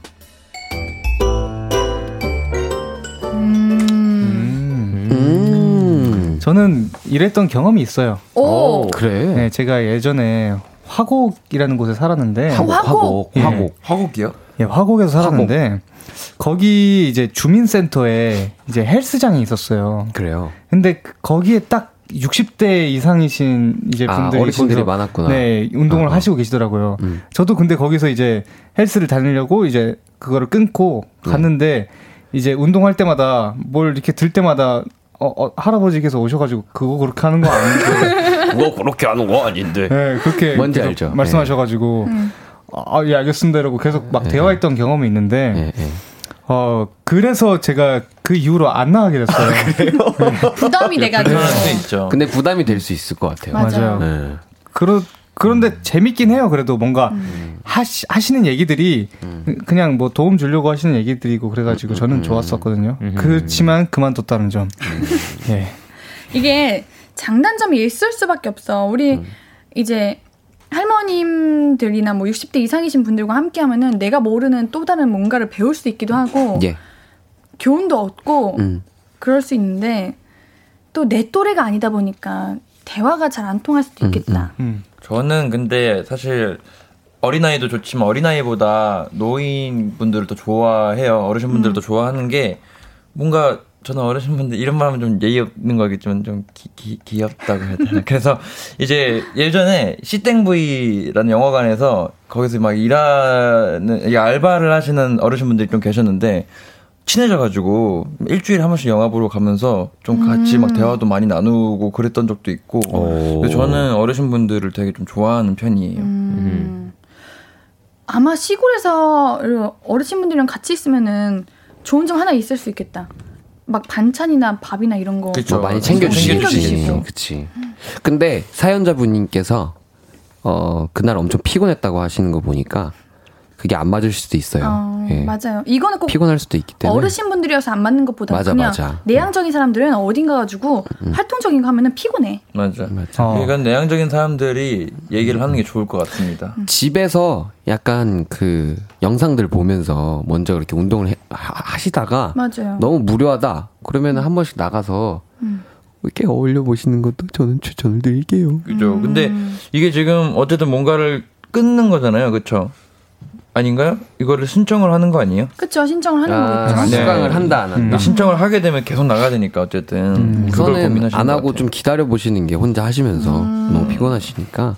음. 음. 저는 이랬던 경험이 있어요. 오, 그래. 네, 제가 예전에 화곡이라는 곳에 살았는데 화곡. 화곡. 예, 화곡. 화곡이요? 예, 화곡에서 살았는데 거기 이제 주민센터에 이제 헬스장이 있었어요. 그래요. 근데 그- 거기에 딱 60대 이상이신 이제 아, 분들이 어르신들이 거기서 많았구나. 네, 운동을 어, 어. 하시고 계시더라고요. 음. 저도 근데 거기서 이제 헬스를 다니려고 이제 그거를 끊고 네. 갔는데 이제 운동할 때마다 뭘 이렇게 들 때마다 어, 어, 할아버지께서 오셔가지고 그거 그렇게 하는 거 아닌데 그거 그렇게 하는 거 아닌데. 네, 그렇게 뭔지 알죠. 말씀하셔가지고 아, 예, 알겠습니다. 이러고 계속 막 네. 대화했던 경험이 있는데 예, 예. 어, 그래서 제가 그 이후로 안 나가게 됐어요. 부담이 돼가지고. 그럴 수 있죠. 근데 부담이 될 수 있을 것 같아요. 맞아요. 네. 그러, 그런데 재밌긴 해요. 그래도 뭔가 음. 하시, 하시는 얘기들이 그냥 뭐 도움 주려고 하시는 얘기들이고 그래가지고 저는 좋았었거든요. 그렇지만 그만뒀다는 점. 예. 이게 장단점이 있을 수밖에 없어. 우리 이제 할머님들이나 뭐 60대 이상이신 분들과 함께 하면은 내가 모르는 또 다른 뭔가를 배울 수 있기도 하고 예. 교훈도 얻고 음. 그럴 수 있는데 또 내 또래가 아니다 보니까 대화가 잘 안 통할 수도 있겠다. 음. 저는 근데 사실 어린아이도 좋지만 어린아이보다 노인분들을 더 좋아해요. 어르신분들을 더 좋아하는 게 뭔가 저는 어르신분들 이런 말 하면 좀 예의 없는 거겠지만 좀 기, 기, 귀엽다고 해야 되나. 그래서 이제 예전에 시땡브이라는 영화관에서 거기서 막 일하는, 이 알바를 하시는 어르신분들이 좀 계셨는데 친해져가지고 일주일에 한 번씩 영화 보러 가면서 좀 같이 막 대화도 많이 나누고 그랬던 적도 있고. 그래서 저는 어르신분들을 되게 좀 좋아하는 편이에요. 아마 시골에서 어르신분들이랑 같이 있으면은 좋은 점 하나 있을 수 있겠다. 막 반찬이나 밥이나 이런 거. 그쵸. 뭐 많이 챙겨 주시지. 챙겨주시지. 그치. 근데 사연자분님께서 어 그날 엄청 피곤했다고 하시는 거 보니까 그게 안 맞을 수도 있어요. 어, 예. 맞아요. 이거는 꼭 피곤할 수도 있기 때문에. 어르신 분들이어서 안 맞는 것보다 맞아, 그냥 맞아. 음. 내향적인 사람들은 어딘가 가지고 활동적인 거 하면은 피곤해. 맞아. 어. 그러니까 내향적인 사람들이 얘기를 하는 게 좋을 것 같습니다. 집에서 약간 그 영상들 보면서 먼저 그렇게 운동을 해- 하- 하시다가 맞아요. 너무 무료하다. 그러면 한 번씩 나가서 음. 이렇게 어울려 보시는 것도 저는 추천을 드릴게요. 그죠. 근데 이게 지금 어쨌든 뭔가를 끊는 거잖아요. 그쵸? 아닌가요? 이거를 신청을 하는 거 아니에요? 그쵸 신청을 하는 아, 거겠죠. 네. 수강을 한다 안 한다. 신청을 하게 되면 계속 나가야 되니까 어쨌든 그걸 우선은 고민하시는 안것 하고. 좀 기다려 보시는 게 혼자 하시면서 음. 너무 피곤하시니까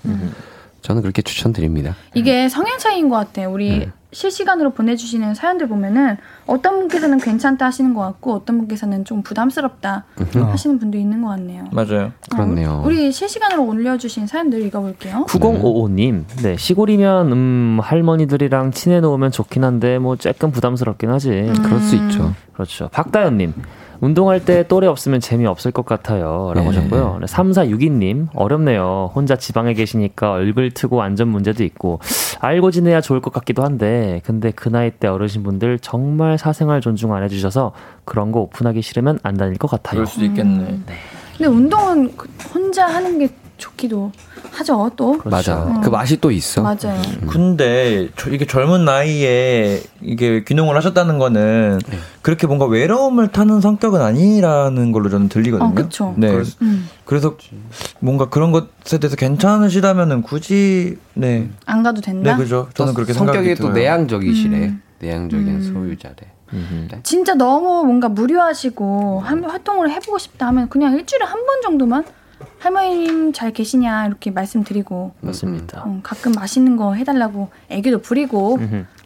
저는 그렇게 추천드립니다. 이게 성향 차이인 것 같아요. 우리 네. 실시간으로 보내주시는 사연들 보면은 어떤 분께서는 괜찮다 하시는 것 같고 어떤 분께서는 좀 부담스럽다 하시는 분도 있는 것 같네요. 맞아요. 그렇네요. 어, 우리 실시간으로 올려주신 사연들 읽어볼게요. 9055님, 네, 시골이면, 음, 할머니들이랑 친해 놓으면 좋긴 한데, 뭐, 조금 부담스럽긴 하지. 그럴 수 있죠. 그렇죠. 박다현님, 운동할 때 또래 없으면 재미없을 것 같아요. 라고 네. 하셨고요. 3462님, 어렵네요. 혼자 지방에 계시니까 얼굴 트고 안전 문제도 있고, 알고 지내야 좋을 것 같기도 한데, 근데 그 나이 때 어르신분들 정말 사생활 존중 안 해주셔서 그런 거 오픈하기 싫으면 안 다닐 것 같아요. 그럴 수도 있겠네. 근데 운동은 그- 혼자 하는 게 좋기도 하죠. 또 맞아. 음. 그 맛이 또 있어. 맞아요. 근데 저- 이게 젊은 나이에 이게 귀농을 하셨다는 거는 네. 그렇게 뭔가 외로움을 타는 성격은 아니라는 걸로 저는 들리거든요. 어, 그쵸. 네. 음. 그래서 뭔가 그런 것에 대해서 괜찮으시다면은 굳이 네. 안 가도 된다. 네, 그죠. 저는 그렇게 성격이 생각이 또 들어요. 내향적이시래. 음. 내향적인 음. 소유자래. 네. 진짜 너무 뭔가 무료하시고 한, 활동을 해보고 싶다 하면 그냥 일주일에 한 번 정도만 할머님 잘 계시냐 이렇게 말씀드리고 맞습니다. 어, 가끔 맛있는 거 해달라고 애교도 부리고.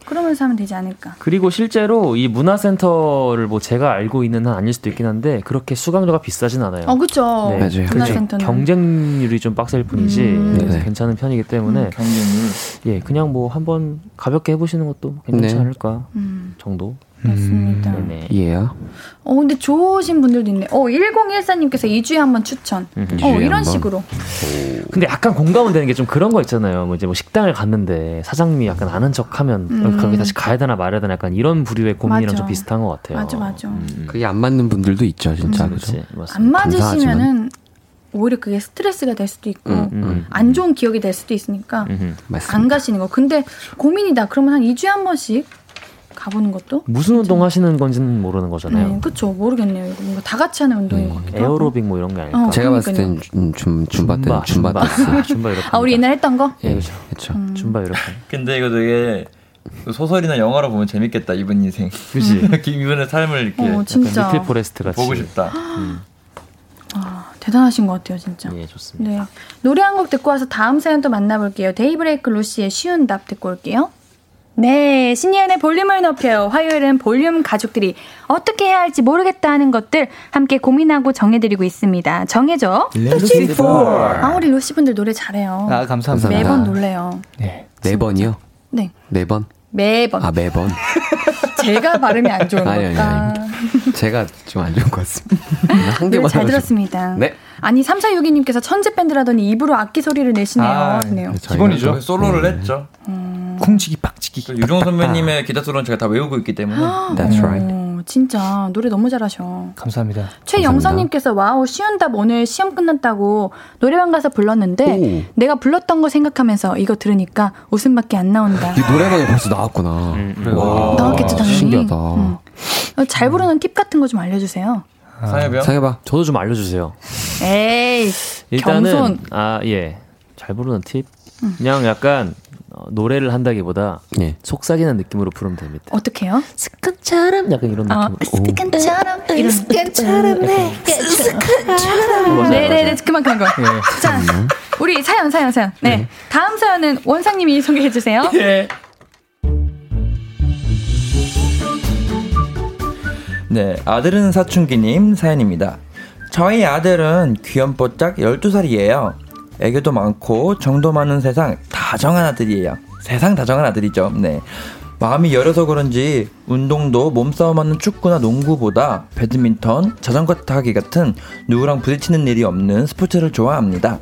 그러면서 하면 되지 않을까. 그리고 실제로 이 문화센터를 뭐 제가 알고 있는 한 아닐 수도 있긴 한데 그렇게 수강료가 비싸진 않아요. 어 그쵸. 네. 맞아요. 문화센터는 경쟁률이 좀 빡셀 뿐이지 음. 그래서 네. 괜찮은 편이기 때문에 경쟁률. 예 그냥 뭐 한번 가볍게 해보시는 것도 괜찮지 네. 않을까 음, 정도. 맞습니다. 네네. 이해야? 어 근데 좋으신 분들도 있네. 어 1014님께서 2주에 한 번 추천. 어 이주에 이런 한 번? 식으로. 근데 약간 공감은 되는 게 좀 그런 거 있잖아요. 뭐 이제 뭐 식당을 갔는데 사장님이 약간 아는 척 하면 음. 거기 다시 가야 되나 말아야 되나 약간 이런 부류의 고민이랑 맞아. 좀 비슷한 것 같아요. 맞아 맞아. 음, 그게 안 맞는 분들도 있죠, 진짜. 음. 그죠? 그렇지 맞습니다. 안 감사하지만. 맞으시면은 오히려 그게 스트레스가 될 수도 있고 음, 음. 안 좋은 기억이 될 수도 있으니까. 맞습니다. 안 가시는 거. 근데 고민이다. 그러면 한 2주에 한 번씩 가보는 것도? 무슨 운동 하시는 건지는 모르는 거잖아요. 네, 그쵸. 모르겠네요. 이거 뭔가 다 같이 하는 운동인 것 같기도 하고. 에어로빅 뭐 이런 게 아닐까. 어. 제가 봤을 그러니까요. 음, 줌, 줌바 때는 줌바 줌바, 이렇게. 아, 우리 옛날 했던 거? 예, 그렇죠. 그렇죠. 음. 줌바 이렇게. 근데 이거 되게 소설이나 영화로 보면 재밌겠다 이분 인생. 그지. 이분의 삶을 이렇게 어, 진짜. Little Forest 같이. 보고 싶다. 아, 대단하신 것 같아요, 진짜. 예, 좋습니다. 네. 노래 한 곡 듣고 와서 다음 사연 또 만나볼게요. 데이브레이크 루시의 쉬운 답 듣고 올게요. 네, 신예은의 볼륨을 높여요. 화요일은 볼륨 가족들이 어떻게 해야 할지 모르겠다 하는 것들 함께 고민하고 정해드리고 있습니다. 정해줘. 아, 우리 루시 분들 노래 잘해요. 아, 감사합니다. 매번 놀래요. 네. 네 번이요? 네, 네 번? 매번. 아, 매번? 제가 발음이 안 좋은 아니, 아니, 걸까? 제가 좀 안 좋은 것 같습니다. 한 노래 개만 잘 들었습니다. 네. 아니, 3462님께서 천재 밴드라더니 입으로 악기 소리를 내시네요. 아. 저희가 기본이죠. 또- 솔로를 네. 했죠. 쿵치기 박치기. 그 유정 선배님의 기타 솔로는 제가 다 외우고 있기 때문에 That's right. 어, 진짜 노래 너무 잘하셔. 감사합니다. 최영선님께서 와우 쉬운 답 오늘 시험 끝났다고 노래방 가서 불렀는데 오. 내가 불렀던 거 생각하면서 이거 들으니까 웃음밖에 안 나온다. 이 노래방에 벌써 나왔구나. 와, 나왔겠죠 당연히. 신기하다. 음. 어, 잘 부르는 팁 같은 거 좀 알려주세요. 상해병. 상해봐. 저도 좀 알려주세요. 에이 일단은 겸손. 아 예. 잘 부르는 팁. 그냥 약간 어, 노래를 한다기보다 예. 속삭이는 느낌으로 부르면 됩니다. 어떻게요? 습관처럼 약간 이런 아, 느낌. 오. 습관처럼 이런 습관처럼 네네네 그만 그만 그만. 자 우리 사연 사연 사연. 네 다음 사연은 원상님이 소개해 주세요. 네, 아들은 사춘기님 사연입니다. 저희 아들은 귀염뽀짝 12살이에요. 애교도 많고 정도 많은 세상 다정한 아들이에요. 세상 다정한 아들이죠. 네. 마음이 여려서 그런지 운동도 몸싸움하는 축구나 농구보다 배드민턴, 자전거 타기 같은 누구랑 부딪히는 일이 없는 스포츠를 좋아합니다.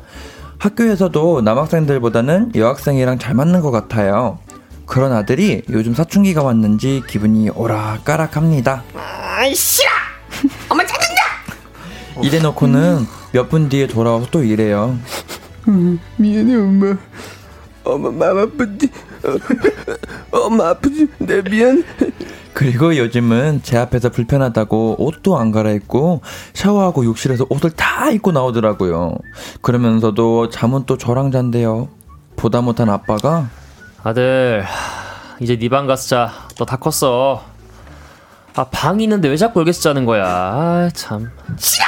학교에서도 남학생들보다는 여학생이랑 잘 맞는 것 같아요. 그런 아들이 요즘 사춘기가 왔는지 기분이 오락가락합니다. 아이 싫어 엄마 짜증나 이래놓고는 몇 분 뒤에 돌아와서 또 이래요. 미안해 엄마 엄마 마음 아프지 어, 엄마 아프지 내 미안 그리고 요즘은 제 앞에서 불편하다고 옷도 안 갈아입고 샤워하고 욕실에서 옷을 다 입고 나오더라고요. 그러면서도 잠은 또 저랑 잔대요. 보다 못한 아빠가 아들 하, 이제 네 방 가서 자. 너 다 컸어. 아 방이 있는데 왜 자꾸 여기서 자는 거야? 아 참. 엄마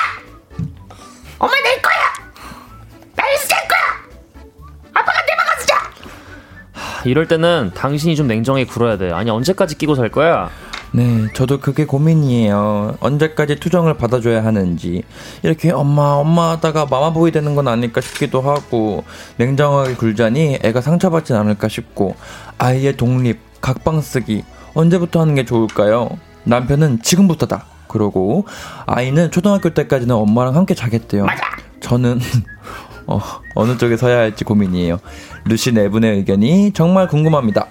이럴 때는 당신이 좀 냉정하게 굴어야 돼. 아니 언제까지 끼고 살 거야? 네, 저도 그게 고민이에요. 언제까지 투정을 받아줘야 하는지. 이렇게 엄마, 엄마 하다가 마마보이 되는 건 아닐까 싶기도 하고, 냉정하게 굴자니 애가 상처받진 않을까 싶고, 아이의 독립, 각방 쓰기, 언제부터 하는 게 좋을까요? 남편은 지금부터다. 그러고, 아이는 초등학교 때까지는 엄마랑 함께 자겠대요. 저는, 어, 어느 쪽에 서야 할지 고민이에요. 루시 네 분의 의견이 정말 궁금합니다.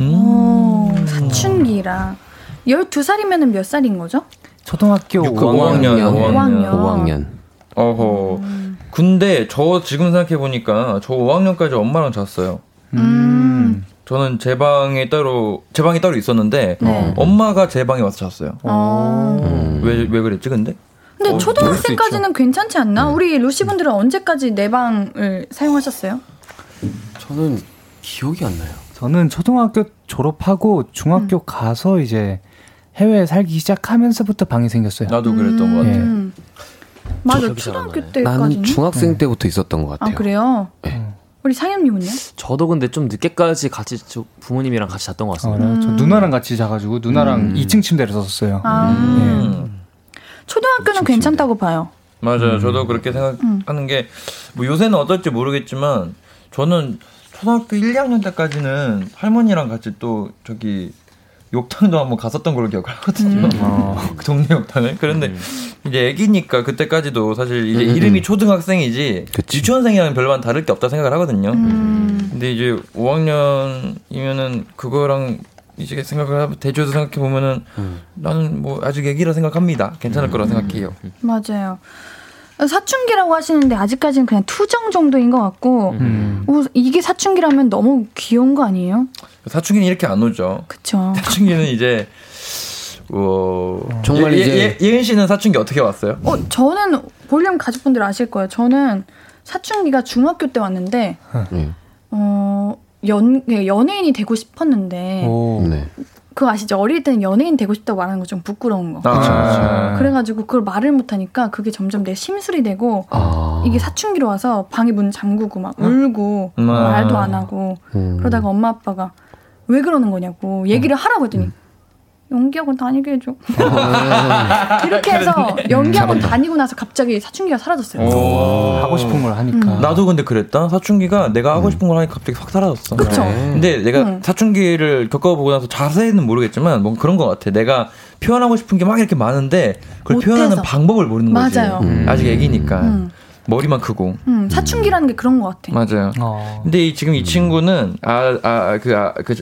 오, 사춘기라. 12살이면 몇 살인 거죠? 초등학교 육- 5학년. 5학년. 5학년. 어허. 근데 저 지금 생각해 보니까 저 5학년까지 엄마랑 잤어요. 음. 저는 제 방에 따로 제 방이 따로 있었는데 네. 엄마가 제 방에 와서 잤어요. 어. 왜왜 그랬지 근데? 근데 어, 초등학생까지는 괜찮지 않나? 우리 루시 분들은 언제까지 내 방을 사용하셨어요? 저는 기억이 안 나요. 저는 초등학교 졸업하고 중학교 가서 이제 해외에 살기 시작하면서부터 방이 생겼어요. 나도 그랬던 것 같아요. 음. 맞아, 초등학교 나네. 때까지는. 나는 중학생 때부터 있었던 것아 같아요. 그래요? 우리 상현님은요? 저도 근데 좀 늦게까지 같이 저 부모님이랑 같이 잤던 것 어, 같습니다. 나- 저 누나랑 같이 자가지고 누나랑 2층 침대를 썼었어요. 아 음. 초등학교는 괜찮다고 봐요. 맞아요. 저도 그렇게 생각하는 게, 뭐 요새는 어떨지 모르겠지만, 저는 초등학교 1, 2학년 때까지는 할머니랑 같이 또, 저기, 욕탕도 한번 갔었던 걸로 기억을 하거든요. 그 동네 욕탕을. 그런데 이제 애기니까 그때까지도 사실 이제 이름이 초등학생이지, 그치. 유치원생이랑 별반 다를 게 없다 생각을 하거든요. 음. 근데 이제 5학년이면은 그거랑 이제 생각을 하- 대조해서 생각해 보면은 나는 뭐 아직 애기라 생각합니다. 괜찮을 거라 생각해요. 맞아요. 사춘기라고 하시는데 아직까지는 그냥 투정 정도인 것 같고 음. 어, 이게 사춘기라면 너무 귀여운 거 아니에요? 사춘기는 이렇게 안 오죠. 그쵸? 사춘기는 이제 어 정말 예, 이제- 예, 예은 씨는 사춘기 어떻게 왔어요? 어 저는 볼륨 가족분들 아실 거예요. 저는 사춘기가 중학교 때 왔는데 네. 어 연, 연예인이 되고 싶었는데 오. 네. 그거 아시죠? 어릴 때는 연예인 되고 싶다고 말하는 거 좀 부끄러운 거. 아, 그래가지고 그걸 말을 못하니까 그게 점점 내 심술이 되고 아. 이게 사춘기로 와서 방에 문 잠그고 막 울고 음. 말도 안 하고 음. 그러다가 엄마 아빠가 왜 그러는 거냐고 얘기를 하라고 했더니 연기학원 다니게 해줘 이렇게 해서 연기학원 다니고 나서 갑자기 사춘기가 사라졌어요. 오. 하고 싶은 걸 하니까. 나도 근데 그랬다. 사춘기가 내가 하고 싶은 걸 하니까 갑자기 확 사라졌어. 그쵸? 근데 내가 응. 사춘기를 겪어보고 나서 자세히는 모르겠지만 뭔가 그런 것 같아. 내가 표현하고 싶은 게 막 이렇게 많은데 그걸. 표현하는 방법을 모르는 거지. 맞아요. 음. 아직 애기니까 음. 머리만 크고. 음, 사춘기라는 게 그런 것 같아. 맞아요. 어. 근데 이, 지금 이 친구는 아 아 그 아, 그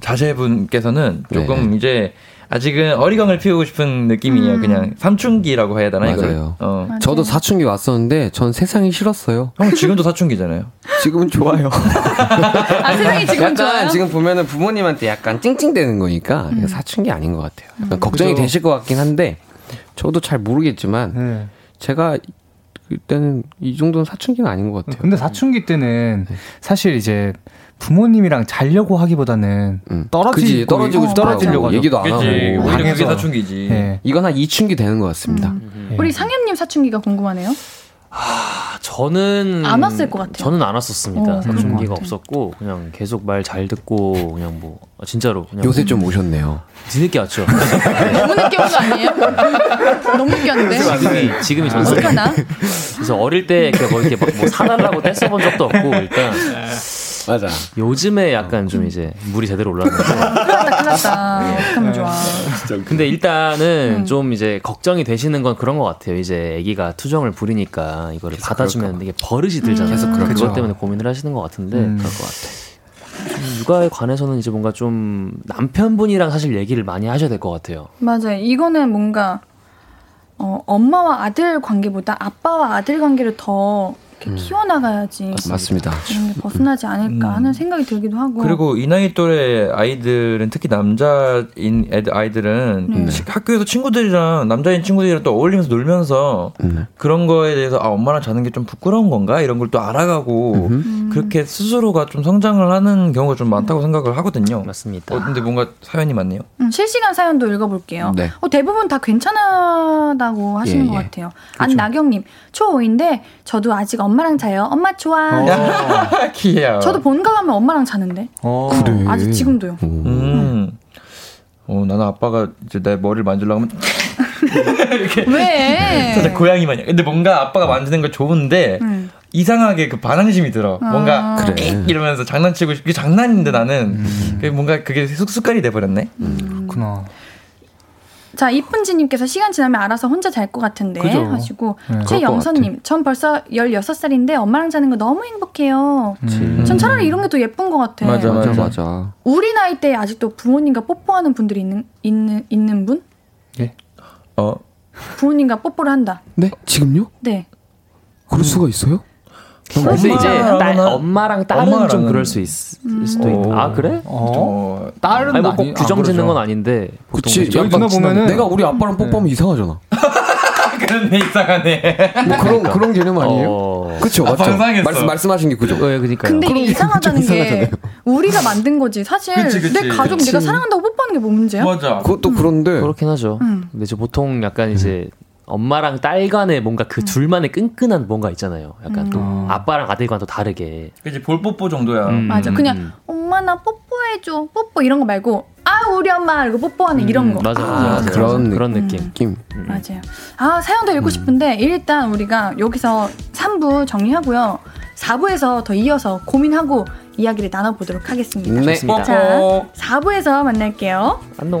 자제분께서는 조금 네. 이제 아직은 어리광을 피우고 싶은 느낌이에요. 음. 그냥 삼춘기라고 해야 되나 이거. 맞아요. 어. 맞아요. 저도 사춘기 왔었는데 전 세상이 싫었어요. 형 지금도 사춘기잖아요. 지금은 좋아요. 아, 세상이 지금 약간 좋아요? 지금 보면은 부모님한테 약간 찡찡대는 거니까 이거 사춘기 아닌 것 같아요. 약간 걱정이 그죠. 되실 것 같긴 한데 저도 잘 모르겠지만 네. 제가 때는 이 정도는 사춘기는 아닌 것 같아요. 근데 사춘기 때는 사실 이제 부모님이랑 자려고 하기보다는 음. 떨어지고 그지, 떨어지고. 떨어지려고 하죠. 얘기도 안 하고. 그치. 오히려 그게. 사춘기지. 예. 이건 한 이춘기 되는 것 같습니다. 예. 우리 상현님 사춘기가 궁금하네요. 아, 저는 안 왔을 것 같아요. 저는 안 왔었습니다. 어, 사춘기가. 없었고 그냥 계속 말 잘 듣고 그냥 뭐 아, 진짜로 그냥 요새 좀 오셨네요. 뒤늦게 왔죠. 너무 늦게 온 거 아니에요? 너무 늦게 왔는데. 지금이 지금이 전세. 그래서 어릴 때 이렇게 뭐 이렇게 막 뭐 사달라고 떼써본 적도 없고 일단 맞아. 요즘에 약간 좀 이제 물이 제대로 올랐는데 큰일 났다, 큰일 났다. 어떡하면 좋아. 근데 일단은 음. 좀 이제 걱정이 되시는 건 그런 것 같아요. 이제 아기가 투정을 부리니까 이거를 받아주면 이게 버릇이 들잖아요. 계속 그것 그렇죠. 때문에 고민을 하시는 것 같은데 음. 그럴 것 같아. 좀 육아에 관해서는 이제 뭔가 좀 남편분이랑 사실 얘기를 많이 하셔야 될 것 같아요. 맞아요. 이거는 뭔가 어, 엄마와 아들 관계보다 아빠와 아들 관계를 더 이렇게 키워나가야지 맞습니다. 이런 게 벗어나지 않을까 음. 하는 생각이 들기도 하고. 그리고 이 나이 또래 아이들은 특히 남자인 애들 아이들은 네. 시- 학교에서 친구들이랑 남자인 친구들이랑 또 어울리면서 놀면서 음. 그런 거에 대해서 아 엄마랑 자는 게 좀 부끄러운 건가 이런 걸 또 알아가고 음. 그렇게 스스로가 좀 성장을 하는 경우가 좀 많다고 생각을 하거든요. 맞습니다. 어, 근데 뭔가 사연이 많네요. 음, 실시간 사연도 읽어볼게요. 네. 어, 대부분 다 괜찮다고 하시는 예, 것 예. 같아요. 안나경님, 초5인데 저도 아직 엄마 랑 자요. 엄마 좋아. 어. 귀여워. 저도 본가 가면 엄마랑 자는데. 어. 그래. 아직 지금도요. 오. 음. 어, 나는 아빠가 이제 내 머리를 만지려고 하면 왜? 진짜 고양이 마냥. 근데 뭔가 아빠가 만지는 거 좋은데 음. 이상하게 그 반항심이 들어. 뭔가 아. 그래. 삑 이러면서 장난치고 싶- 그게 장난인데 나는 그게 뭔가 그게 습- 습관이 돼 버렸네. 그렇구나. 자, 이쁜지님께서 시간 지나면 알아서 혼자 잘 것 같은데 그죠. 하시고 네. 최영선님, 전 벌써 16살인데 엄마랑 자는 거 너무 행복해요. 음. 전 차라리 이런 게 더 예쁜 것 같아. 맞아, 맞아, 맞아. 맞아. 우리 나이 때 아직도 부모님과 뽀뽀하는 분들이 있는 있는 있는 분? 예. 어. 부모님과 뽀뽀를 한다. 네? 지금요? 네. 그럴 수가 있어요? 근데 이제 딸, 엄마랑 딸은 좀 엄마랑은- 그럴 수 있, 을 수도 있. 오. 아 그래? 어. 어. 딸은 아니 뭐꼭 아니- 규정 안 짓는. 건 아닌데. 그치. 저희 누나 보면은 내가 우리 아빠랑 뽀뽀하면 이상하잖아. 그런데 이상하네. 뭐 그런 그런 개념 아니에요? 어. 그쵸, 아, 맞죠? 방상했어. 말씀 말씀하신 게 그죠? 네, 그니까요. 근데 이게 이상하다는 좀게 이상하잖아요. 우리가 만든 거지. 사실 그치, 그치. 내 가족 그치. 내가 사랑한다고 뽀뽀하는 게 뭐 문제야? 맞아. 그것도 그런데 그렇긴 하죠. 음. 근데 이제 보통 약간 이제 엄마랑 딸 간의 뭔가 그 둘만의 끈끈한 뭔가 있잖아요. 약간 또 음. 아빠랑 아들과는 또 다르게. 그치 볼뽀뽀 정도야. 음. 맞아. 음, 그냥 음. 엄마 나 뽀뽀해줘. 뽀뽀 이런 거 말고 아 우리 엄마 이러고 뽀뽀하는 이런 거. 음, 맞아, 맞아, 아, 맞아. 그런 그런 음. 느낌. 느낌. 맞아요. 아, 사연도 읽고 싶은데, 일단 우리가 여기서 3부 정리하고요. 4부에서 더 이어서 고민하고 이야기를 나눠보도록 하겠습니다. 네. 좋습니다. 자, 뽀뽀. 4부에서 만날게요. 안녕.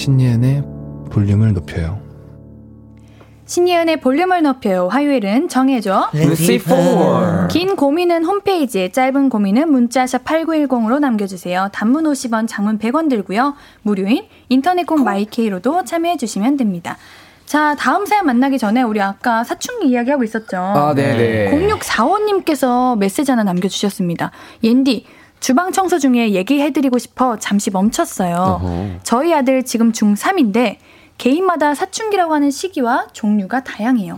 신예은의 볼륨을 높여요. 신예은의 볼륨을 높여요. 화요일은 정해줘. 긴 고민은 홈페이지에 짧은 고민은 문자샵 8910으로 남겨주세요. 단문 50원, 장문 100원 들고요. 무료인 인터넷 콩 마이케이로도 참여해주시면 됩니다. 자, 다음 사연 만나기 전에 우리 아까 사춘기 이야기하고 있었죠. 아, 네네. 0645님께서 메시지 하나 남겨주셨습니다. 옌디, 주방 청소 중에 얘기해드리고 싶어 잠시 멈췄어요. 어허. 저희 아들 지금 중3인데 개인마다 사춘기라고 하는 시기와 종류가 다양해요.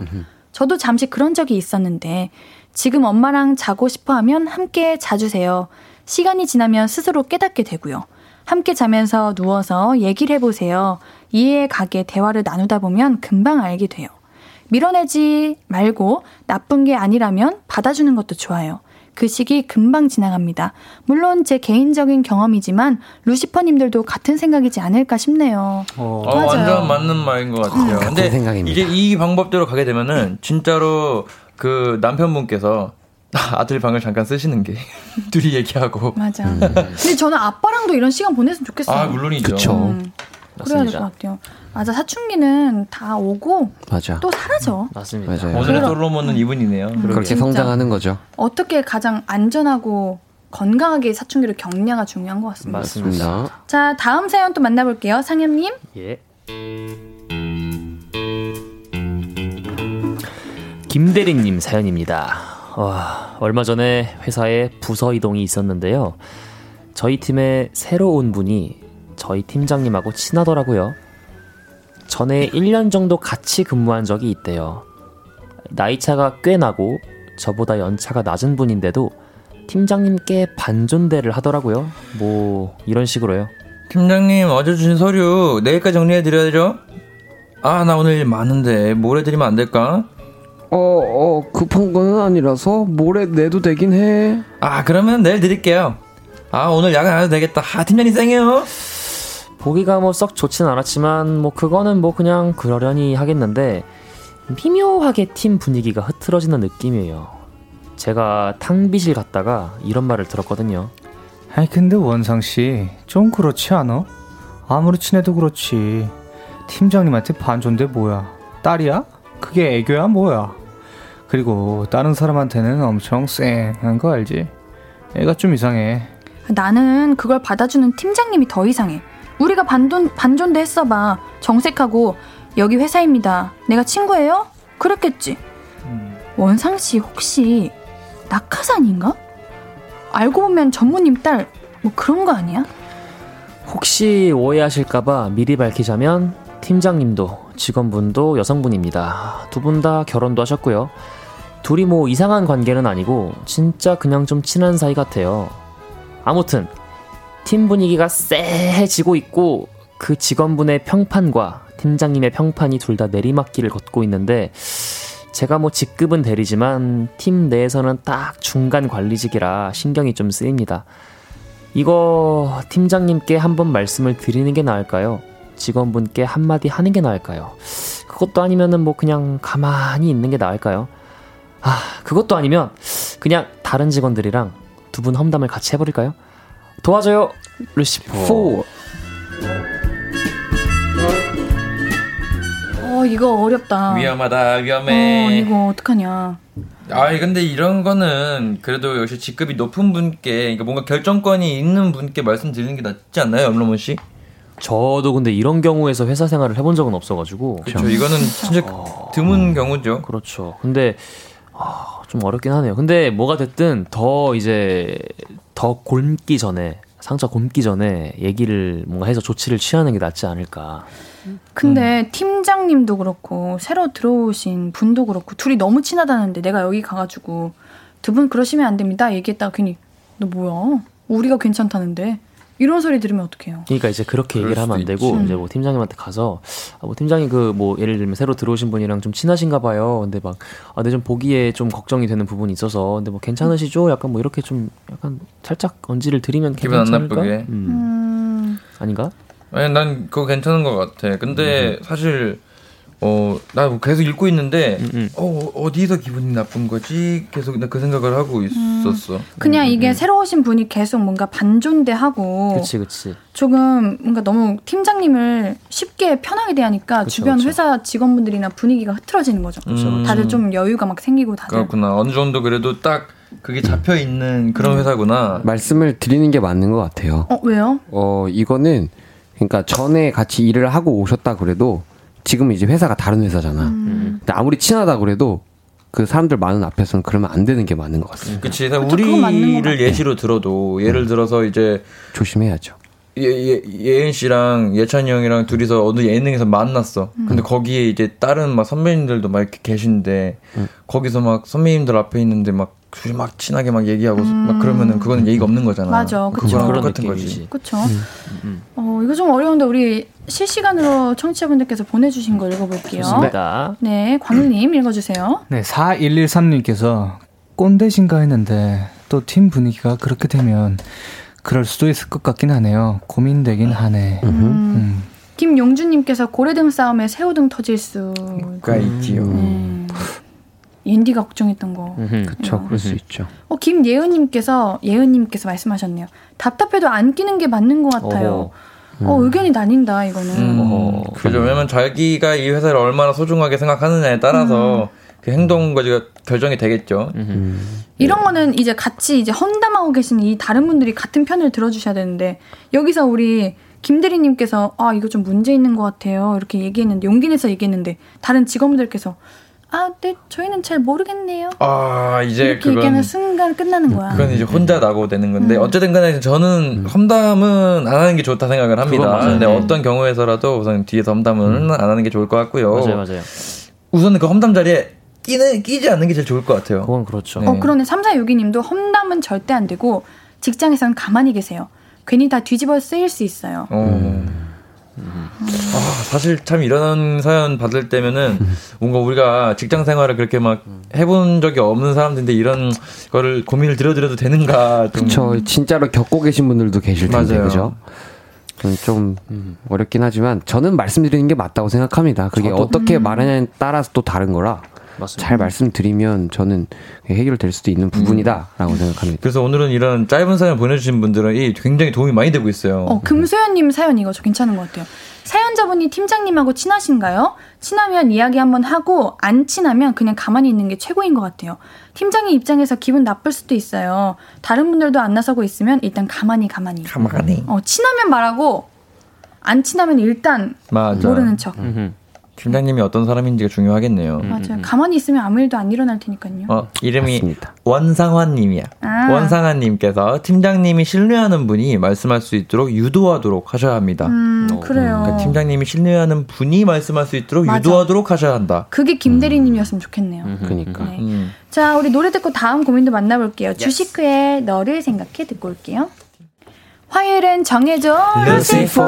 저도 잠시 그런 적이 있었는데 지금 엄마랑 자고 싶어 하면 함께 자주세요. 시간이 지나면 스스로 깨닫게 되고요. 함께 자면서 누워서 얘기를 해보세요. 이해 가게 대화를 나누다 보면 금방 알게 돼요. 밀어내지 말고 나쁜 게 아니라면 받아주는 것도 좋아요. 그 시기 금방 지나갑니다. 물론 제 개인적인 경험이지만 루시퍼님들도 같은 생각이지 않을까 싶네요. 어, 맞아요. 완전 맞는 말인 것 같아요. 같은 근데 생각입니다. 이게 이 방법대로 가게 되면은 진짜로 그 남편분께서 아들 방을 잠깐 쓰시는 게 둘이 얘기하고 맞아. 근데 저는 아빠랑도 이런 시간 보냈으면 좋겠어요. 아 물론이죠. 음, 그래야 될 것 같아요. 맞아 사춘기는 다 오고 맞아. 또 사라져. 맞습니다. 맞아요. 오늘의 솔로몬은 이분이네요. 그렇게 진짜. 성장하는 거죠. 어떻게 가장 안전하고 건강하게 사춘기를 격려가 중요한 것 같습니다. 맞습니다. 자 다음 사연 또 만나볼게요. 상현님. 예. 김대리님 사연입니다. 와, 얼마 전에 회사에 부서 이동이 있었는데요. 저희 팀에 새로 온 분이 저희 팀장님하고 친하더라고요. 전에 1년 정도 같이 근무한 적이 있대요. 나이차가 꽤 나고 저보다 연차가 낮은 분인데도 팀장님께 반존대를 하더라고요. 뭐 이런 식으로요. 팀장님 어제 주신 서류 내일까지 정리해 드려야죠. 아 나 오늘 일 많은데 모레 드리면 안 될까? 어, 어, 급한 거는 아니라서 모레 내도 되긴 해. 아 그러면 내일 드릴게요. 아 오늘 야근 안 해도 되겠다. 아 팀장님 쌩해요. 보기가 뭐 썩 좋진 않았지만 뭐 그거는 뭐 그냥 그러려니 하겠는데 미묘하게 팀 분위기가 흐트러지는 느낌이에요. 제가 탕비실 갔다가 이런 말을 들었거든요. 아니 근데 원상 씨 좀 그렇지 않아? 아무리 친해도 그렇지. 팀장님한테 반존대 뭐야? 딸이야? 그게 애교야 뭐야? 그리고 다른 사람한테는 엄청 쌩한 거 알지? 애가 좀 이상해. 나는 그걸 받아주는 팀장님이 더 이상해. 우리가 반돈, 반존대 했어봐. 정색하고, 여기 회사입니다. 내가 친구예요? 그랬겠지. 원상 씨 혹시 낙하산인가? 알고 보면 전무님 딸, 뭐 그런 거 아니야? 혹시 오해하실까봐 미리 밝히자면 팀장님도 직원분도 여성분입니다. 두 분 다 결혼도 하셨고요. 둘이 뭐 이상한 관계는 아니고 진짜 그냥 좀 친한 사이 같아요. 아무튼 팀 분위기가 쎄해지고 있고 그 직원분의 평판과 팀장님의 평판이 둘 다 내리막길을 걷고 있는데 제가 뭐 직급은 대리지만 팀 내에서는 딱 중간 관리직이라 신경이 좀 쓰입니다. 이거 팀장님께 한번 말씀을 드리는 게 나을까요? 직원분께 한마디 하는 게 나을까요? 그것도 아니면은 뭐 그냥 가만히 있는 게 나을까요? 아, 그것도 아니면 그냥 다른 직원들이랑 두 분 험담을 같이 해버릴까요? 도와줘요, 루시포. 어, 이거 어렵다. 위험하다 어, 위험해. 이거 어떡하냐. 아 근데 이런 거는 그래도 역시 직급이 높은 분께 그러니까 뭔가 결정권이 있는 분께 말씀드리는 게 낫지 않나요, 염로문 씨? 저도 근데 이런 경우에서 회사 생활을 해본 적은 없어가지고. 그렇죠. 이거는 진짜 드문 경우죠. 그렇죠. 근데 아, 좀 어렵긴 하네요. 근데 뭐가 됐든 더 이제 더 곪기 전에 상처 곪기 전에 얘기를 뭔가 해서 조치를 취하는 게 낫지 않을까. 근데 팀장님도 그렇고 새로 들어오신 분도 그렇고 둘이 너무 친하다는데 내가 여기 가가지고 두 분 그러시면 안 됩니다. 얘기했다가 괜히 너 뭐야? 우리가 괜찮다는데 이런 소리 들으면 어떡해요 그러니까 이제 그렇게 얘기를 하면 안 되고 있지. 이제 뭐 팀장님한테 가서 아, 뭐 팀장님 그뭐 예를 들면 새로 들어오신 분이랑 좀 친하신가 봐요. 근데 막 아, 근데 좀 보기에 좀 걱정이 되는 부분이 있어서 근데 뭐 괜찮으시죠? 약간 뭐 이렇게 좀 약간 살짝 언지를 드리면 기분 안 괜찮을까? 나쁘게. 음. 음, 아닌가? 아니 난 그거 괜찮은 것 같아. 근데 사실 어 나 계속 읽고 있는데 어 어디서 기분이 나쁜 거지? 계속 나 그 생각을 하고 있었어. 그냥 이게 새로 오신 분이 계속 뭔가 반존대하고 그치 그치. 조금 뭔가 너무 팀장님을 쉽게 편하게 대하니까 그쵸, 주변 그쵸. 회사 직원분들이나 분위기가 흐트러지는 거죠 음. 다들 좀 여유가 막 생기고 다들 그렇구나. 어느 정도 그래도 딱 그게 잡혀 있는 그런 회사구나. 말씀을 드리는 게 맞는 것 같아요. 어 왜요? 어, 이거는, 그러니까 전에 같이 일을 하고 오셨다 그래도 지금 이제 회사가 다른 회사잖아. 음. 근데 아무리 친하다 그래도 그 사람들 많은 앞에서는 그러면 안 되는 게 맞는 것 같습니다. 그치. 우리를. 예시로 들어도 예를 들어서 이제 조심해야죠. 예, 예, 예은 씨랑 예찬이 형이랑 둘이서 어느 예능에서 만났어. 근데 거기에 이제 다른 막 선배님들도 막 이렇게 계신데 거기서 막 선배님들 앞에 있는데 막 둘이 막 친하게 막 얘기하고 막 그러면은 그거는 예의가 없는 거잖아. 맞아, 그쵸. 그거랑 똑같은 느낌이지. 거지. 그쵸 어 이거 좀 어려운데 우리 실시간으로 청취자분들께서 보내주신 거 읽어볼게요 좋습니다. 네 광일님 읽어주세요 네, 4113님께서 꼰대신가 했는데 또 팀 분위기가 그렇게 되면 그럴 수도 있을 것 같긴 하네요. 고민되긴 하네. 음. 김용준님께서 고래등 싸움에 새우등 터질 수가 있지요. 음. 옌디가 걱정했던 거. 그쵸, 그럴 수 있죠. 어, 김예은님께서, 예은님께서 말씀하셨네요. 답답해도 안 끼는 게 맞는 것 같아요. 어, 의견이 나뉜다, 이거는. 음, 그죠. 왜냐면 자기가 이 회사를 얼마나 소중하게 생각하느냐에 따라서 그 행동 거지가 결정이 되겠죠. 이런 거는 이제 같이 이제 헌담하고 계신 이 다른 분들이 같은 편을 들어주셔야 되는데, 여기서 우리 김대리님께서, 아, 이거 좀 문제 있는 것 같아요. 이렇게 얘기했는데, 용기 내서 얘기했는데, 다른 직원분들께서, 아, 네, 저희는 잘 모르겠네요. 아, 이제 이렇게 그건 얘기하는 순간 끝나는 거야. 그건 이제 혼자 나고 되는 건데 음. 어쨌든 간에 저는 험담은 안 하는 게 좋다 생각을 합니다. 근데 네. 어떤 경우에서라도 우선 뒤에서 험담은 안 하는 게 좋을 것 같고요. 맞아요, 맞아요. 우선 그 험담 자리에 끼는 끼지 않는 게 제일 좋을 것 같아요. 그건 그렇죠. 어, 그러네. 3462님도 험담은 절대 안 되고, 직장에선 가만히 계세요. 괜히 다 뒤집어 쓰일 수 있어요. 어. 아, 사실 참 이런 사연 받을 때면은 뭔가 우리가 직장 생활을 그렇게 막 해본 적이 없는 사람들인데 이런 거를 고민을 들어드려도 되는가 좀 그쵸. 진짜로 겪고 계신 분들도 계실 텐데, 맞아요. 그죠? 음, 좀 어렵긴 하지만 저는 말씀드리는 게 맞다고 생각합니다. 그게 저도. 어떻게 음. 말하냐에 따라서 또 다른 거라 맞습니다. 잘 말씀드리면 저는 해결될 수도 있는 부분이다라고 생각합니다. 그래서 오늘은 이런 짧은 사연 보내주신 분들은 이 굉장히 도움이 많이 되고 있어요. 어, 금소연님 사연 이거 저 괜찮은 것 같아요. 사연자분이 팀장님하고 친하신가요? 친하면 이야기 한번 하고 안 친하면 그냥 가만히 있는 게 최고인 것 같아요. 팀장님 입장에서 기분 나쁠 수도 있어요. 다른 분들도 안 나서고 있으면 일단 가만히 가만히. 가만히. 어, 친하면 말하고 안 친하면 일단 맞아. 모르는 척. 팀장님이 어떤 사람인지가 중요하겠네요. 맞아요. 가만히 있으면 아무 일도 안 일어날 테니까요. 어, 이름이 원상환님이야. 아. 원상환님께서 팀장님이 신뢰하는 분이 말씀할 수 있도록 유도하도록 하셔야 합니다. 음, 그래요. 그러니까 팀장님이 신뢰하는 분이 말씀할 수 있도록 맞아. 유도하도록 하셔야 한다. 그게 김대리님이었으면 좋겠네요. 그러니까. 네. 음. 자, 우리 노래 듣고 다음 고민도 만나볼게요. 주식회의 너를 생각해 듣고 올게요. 화요일은 정해줘 루시포.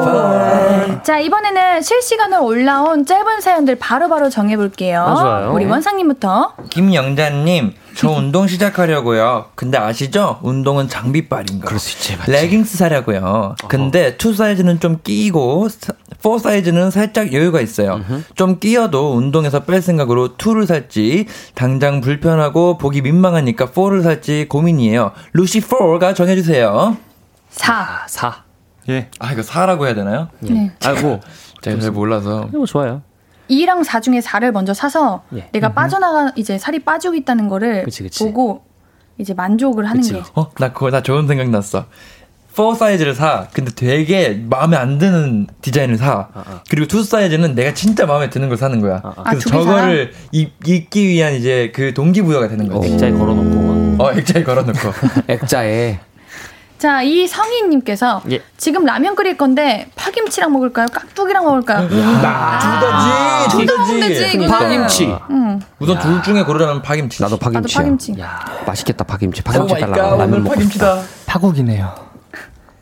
자 이번에는 실시간으로 올라온 짧은 사연들 바로 바로 정해볼게요. 아, 좋아요. 우리 원상님부터. 김영자님, 저 운동 시작하려고요. 근데 아시죠? 운동은 장비빨인 거. 그럴 수 있지, 레깅스 사려고요. 근데 2 사이즈는 좀 끼고 4 사이즈는 살짝 여유가 있어요. 좀 끼어도 운동에서 뺄 생각으로 2를 살지 당장 불편하고 보기 민망하니까 4를 살지 고민이에요. 루시 4가 정해주세요. 4. 4. 예. 아 이거 4라고 해야 되나요? 네. 아이고 제가 잘 몰라서. 이거 좋아요. 2랑 4 중에 4를 먼저 사서 예. 내가 빠져나가 이제 살이 빠지고 있다는 거를 그치, 그치. 보고 이제 만족을 하는 게. 어, 나 그거 나 좋은 생각 났어. 4 사이즈를 사. 근데 되게 마음에 안 드는 디자인을 사. 그리고 2 사이즈는 내가 진짜 마음에 드는 걸 사는 거야. 아, 그래서 두개 저거를 입, 입기 위한 이제 그 동기부여가 되는 거지. 액자에 걸어놓고. 어, 액자에 걸어놓고. 액자에. 자, 이 성희님께서 예. 지금 라면 끓일 건데 파김치랑 먹을까요? 깍두기랑 먹을까요? 아, 둘다 먹으면 되지, 이거는. 파김치. 응. 우선 둘 중에 고르라면 파김치. 나도 파김치야. 나도 파김치. 맛있겠다 파김치. 오 파김치 많이 달라. 갓, 라면 오늘 먹고 파김치다. 파국이네요.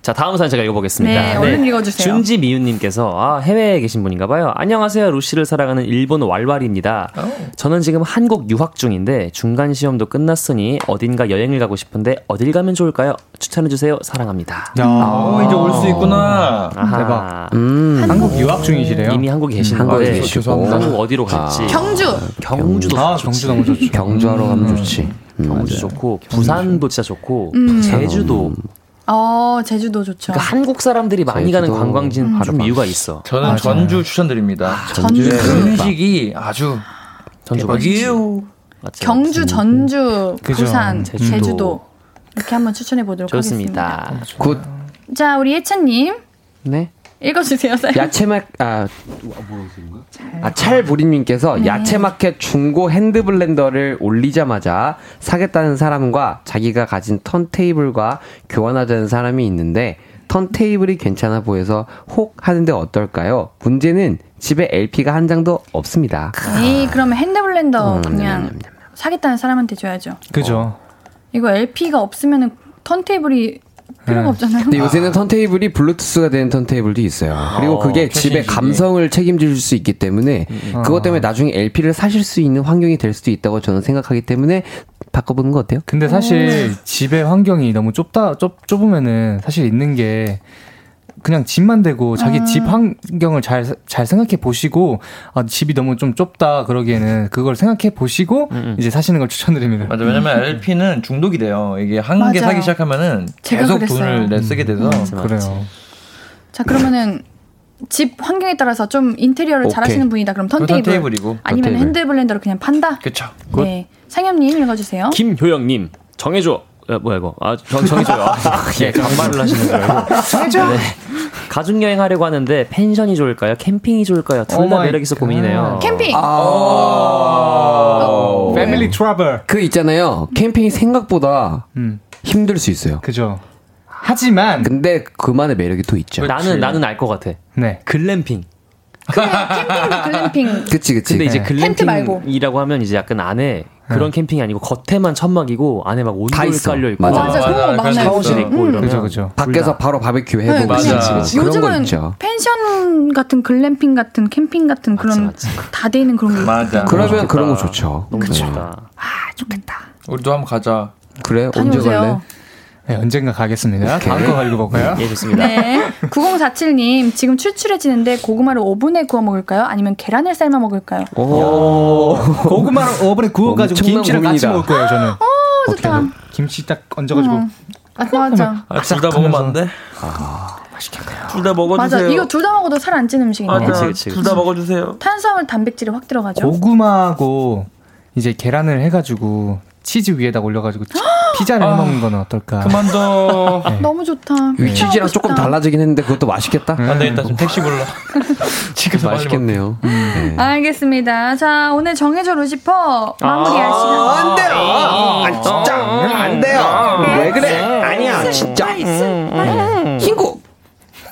자, 다음 사연 제가 읽어보겠습니다. 네, 얼른 읽어주세요. 준지 미유님께서, 아, 해외에 계신 분인가 봐요. 안녕하세요. 루시를 사랑하는 일본 왈왈입니다. 저는 지금 한국 유학 중인데, 중간 시험도 끝났으니, 어딘가 여행을 가고 싶은데, 어딜 가면 좋을까요? 추천해주세요. 사랑합니다. 어, 이제 올 수 있구나. 아하. 대박. 음. 한국 유학 중이시래요? 이미 한국에 계시는 한국에 거예요. 계시고. 한국 어디로 갈지. 경주. 경주도 아, 좋지. 경주 너무 좋죠. 경주하러 가면 좋지. 음, 경주 좋고, 부산도 진짜 좋고, 음. 제주도. 어, 제주도 좋죠. 그러니까 한국 사람들이 많이 가는 제주도 관광지는 좀 바로 이유가 있어. 저는 맞아요. 전주 추천드립니다. 전주. 네, 음식이 아주 전주 대박이에요. 맞죠? 경주, 전주, 그죠. 부산, 제주도. 제주도. 이렇게 한번 추천해 보도록 하겠습니다. 좋습니다. Good. 자, 우리 예찬님 네. 읽어주세요. 야채맛 아, 아 찰보리님께서 네. 야채마켓 중고 핸드블렌더를 올리자마자 사겠다는 사람과 자기가 가진 턴테이블과 교환하자는 사람이 있는데 턴테이블이 괜찮아 보여서 혹 하는데 어떨까요? 문제는 집에 LP가 한 장도 없습니다. 에이, 그러면 핸드블렌더 음, 그냥 냠냠냠. 사겠다는 사람한테 줘야죠. 그죠. 이거 LP가 없으면은 턴테이블이 필요가 네. 없잖아요. 근데 요새는 턴테이블이 블루투스가 되는 턴테이블도 있어요. 그리고 그게 집의 최신식이. 감성을 책임질 수 있기 때문에 그것 때문에 나중에 LP를 사실 수 있는 환경이 될 수도 있다고 저는 생각하기 때문에 바꿔보는 거 어때요? 근데 사실 집의 환경이 너무 좁다 좁 좁으면은 사실 있는 게 그냥 집만 대고 자기 음. 집 환경을 잘, 잘 생각해 보시고, 아, 집이 너무 좀 좁다 그러기에는 그걸 생각해 보시고, 이제 사시는 걸 추천드립니다. 맞아. 왜냐면 LP는 중독이 돼요. 이게 한 개. 사기 시작하면은 계속 그랬어요. 돈을 내 쓰게 돼서 그래요. 자 그러면은 집 환경에 따라서 좀 인테리어를 오케이. 잘하시는 분이다. 그럼 턴테이블. 턴테이블이고. 아니면 턴테이블. 핸드블렌더로 그냥 판다. 그쵸. 네. 상엽님 읽어주세요. 김효영님 정해줘. 야, 뭐야 이거? 아, 정, 정해줘요. 예, 반말을 하시는 줄 알고. 정해줘. 네. 가족 여행 하려고 하는데 펜션이 좋을까요? 캠핑이 좋을까요? 둘 다 매력 있어 고민이네요. 캠핑. 아. Family trouble. 그 있잖아요. 캠핑이 생각보다 음. 힘들 수 있어요. 그죠. 하지만 근데 그만의 매력이 또 있죠. 나는 나는 알 것 같아. 네. 글램핑. 캠핑도 글램핑. 그치 그치. 근데 이제 네. 글램핑이라고 하면 이제 약간 안에 그런 캠핑이 아니고 겉에만 천막이고 안에 막다 온돌. 깔려 있고 맞아. 맞아, 그런 거 많아요. 샤워실 있고 음. 이러면 그죠, 그죠. 밖에서 바로 바베큐 네, 해보고 그냥 맞아. 그런 거 요즘은 있죠. 펜션 같은 글램핑 같은 캠핑 같은 그런 다 돼 있는 그런 거. 맞아. 그러면 그런 거 좋죠. 너무 네. 좋다. 우리도 한번 가자. 그래 언제 갈래? 네, 언젠가 가겠습니다. 다음 거 읽어볼까요? 예, 좋습니다. 네. 9047님, 지금 출출해지는데 고구마를 오븐에 구워 먹을까요? 아니면 계란을 삶아 먹을까요? 오. 고구마를 오븐에 구워가지고 김치랑 같이 고민이다. 먹을 거예요, 저는. 어, 좋다. 김치 딱 얹어가지고. 음. 맞아. 아, 둘다 먹으면 안 돼? 맛있겠네요. 둘 다 먹어주세요. 맞아. 이거 둘 다 먹어도 살 안 찌는 음식인데. 맞아. 그치, 그치, 둘다 먹어주세요. 탄수화물, 단백질이 확 들어가죠. 고구마하고 이제 계란을 해가지고 치즈 위에다 올려가지고 치- 피자를 해먹는 거는 어떨까? 그만둬. 네. 너무 좋다. 이 치즈랑 조금. 달라지긴 했는데 그것도 맛있겠다. 안 되겠다. 지금 택시 불러. 지금 맛있겠네요. 네. 알겠습니다. 자, 오늘 정해줘 루시퍼 마무리할 시간. 안 돼요. 아, 진짜 안 돼요. 왜 그래? 아니야, 진짜.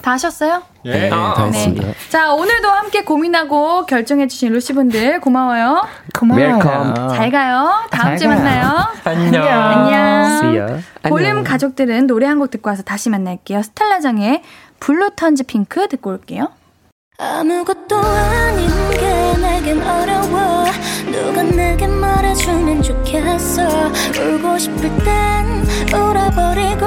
다 하셨어요? 네, 다 했습니다. 자, 오늘도 함께 고민하고 결정해주신 루시분들 고마워요. welcome. 잘 가요. 다음 잘 주에. 만나요. 안녕. 안녕. 볼륨 가족들은 노래 한 곡 듣고 와서 다시 만날게요. 스텔라장의 Blue Turns Pink 듣고 올게요. 아무것도 아닌 게 내겐 어려워 누가 내게 말해주면 좋겠어 울고 싶을 땐 울어버리고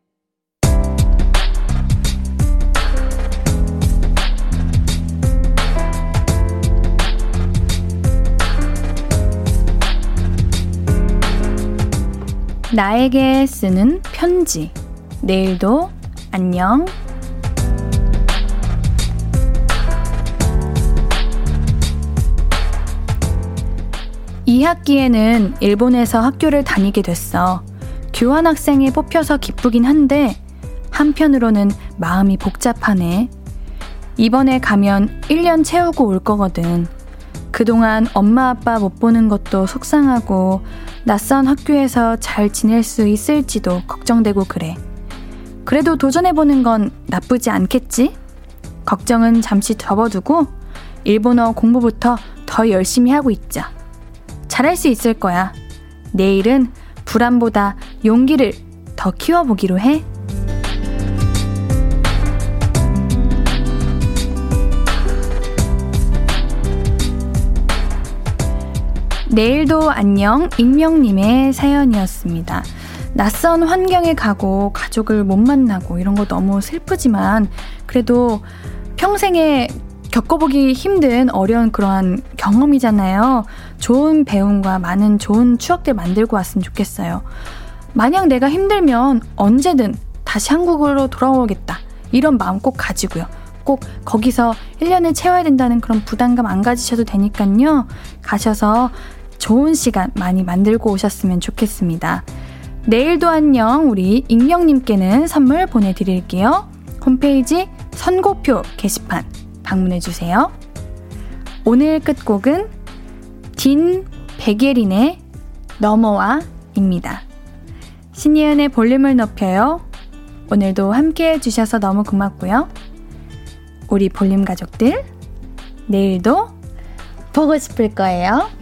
나에게 쓰는 편지. 내일도 안녕. 이 학기에는 일본에서 학교를 다니게 됐어. 교환학생에 뽑혀서 기쁘긴 한데, 한편으로는 마음이 복잡하네. 이번에 가면 1년 채우고 올 거거든. 그동안 엄마 아빠 못 보는 것도 속상하고, 낯선 학교에서 잘 지낼 수 있을지도 걱정되고 그래. 그래도 도전해보는 건 나쁘지 않겠지? 걱정은 잠시 접어두고, 일본어 공부부터 더 열심히 하고 있자. 잘할 수 있을 거야. 내일은 불안보다 용기를 더 키워보기로 해. 내일도 안녕 익명님의 사연이었습니다. 낯선 환경에 가고 가족을 못 만나고 이런 거 너무 슬프지만 그래도 평생에 겪어보기 힘든 어려운 그러한 경험이잖아요. 좋은 배움과 많은 좋은 추억들 만들고 왔으면 좋겠어요. 만약 내가 힘들면 언제든 다시 한국으로 돌아오겠다. 이런 마음 꼭 가지고요. 꼭 거기서 1년을 채워야 된다는 그런 부담감 안 가지셔도 되니까요. 가셔서 좋은 시간 많이 만들고 오셨으면 좋겠습니다. 내일도 안녕 우리 익명님께는 선물 보내드릴게요. 홈페이지 선고표 게시판 방문해주세요. 오늘 끝곡은 딘 백예린의 넘어와입니다. 신예은의 볼륨을 높여요. 오늘도 함께 해주셔서 너무 고맙고요. 우리 볼륨 가족들, 내일도 보고 싶을 거예요.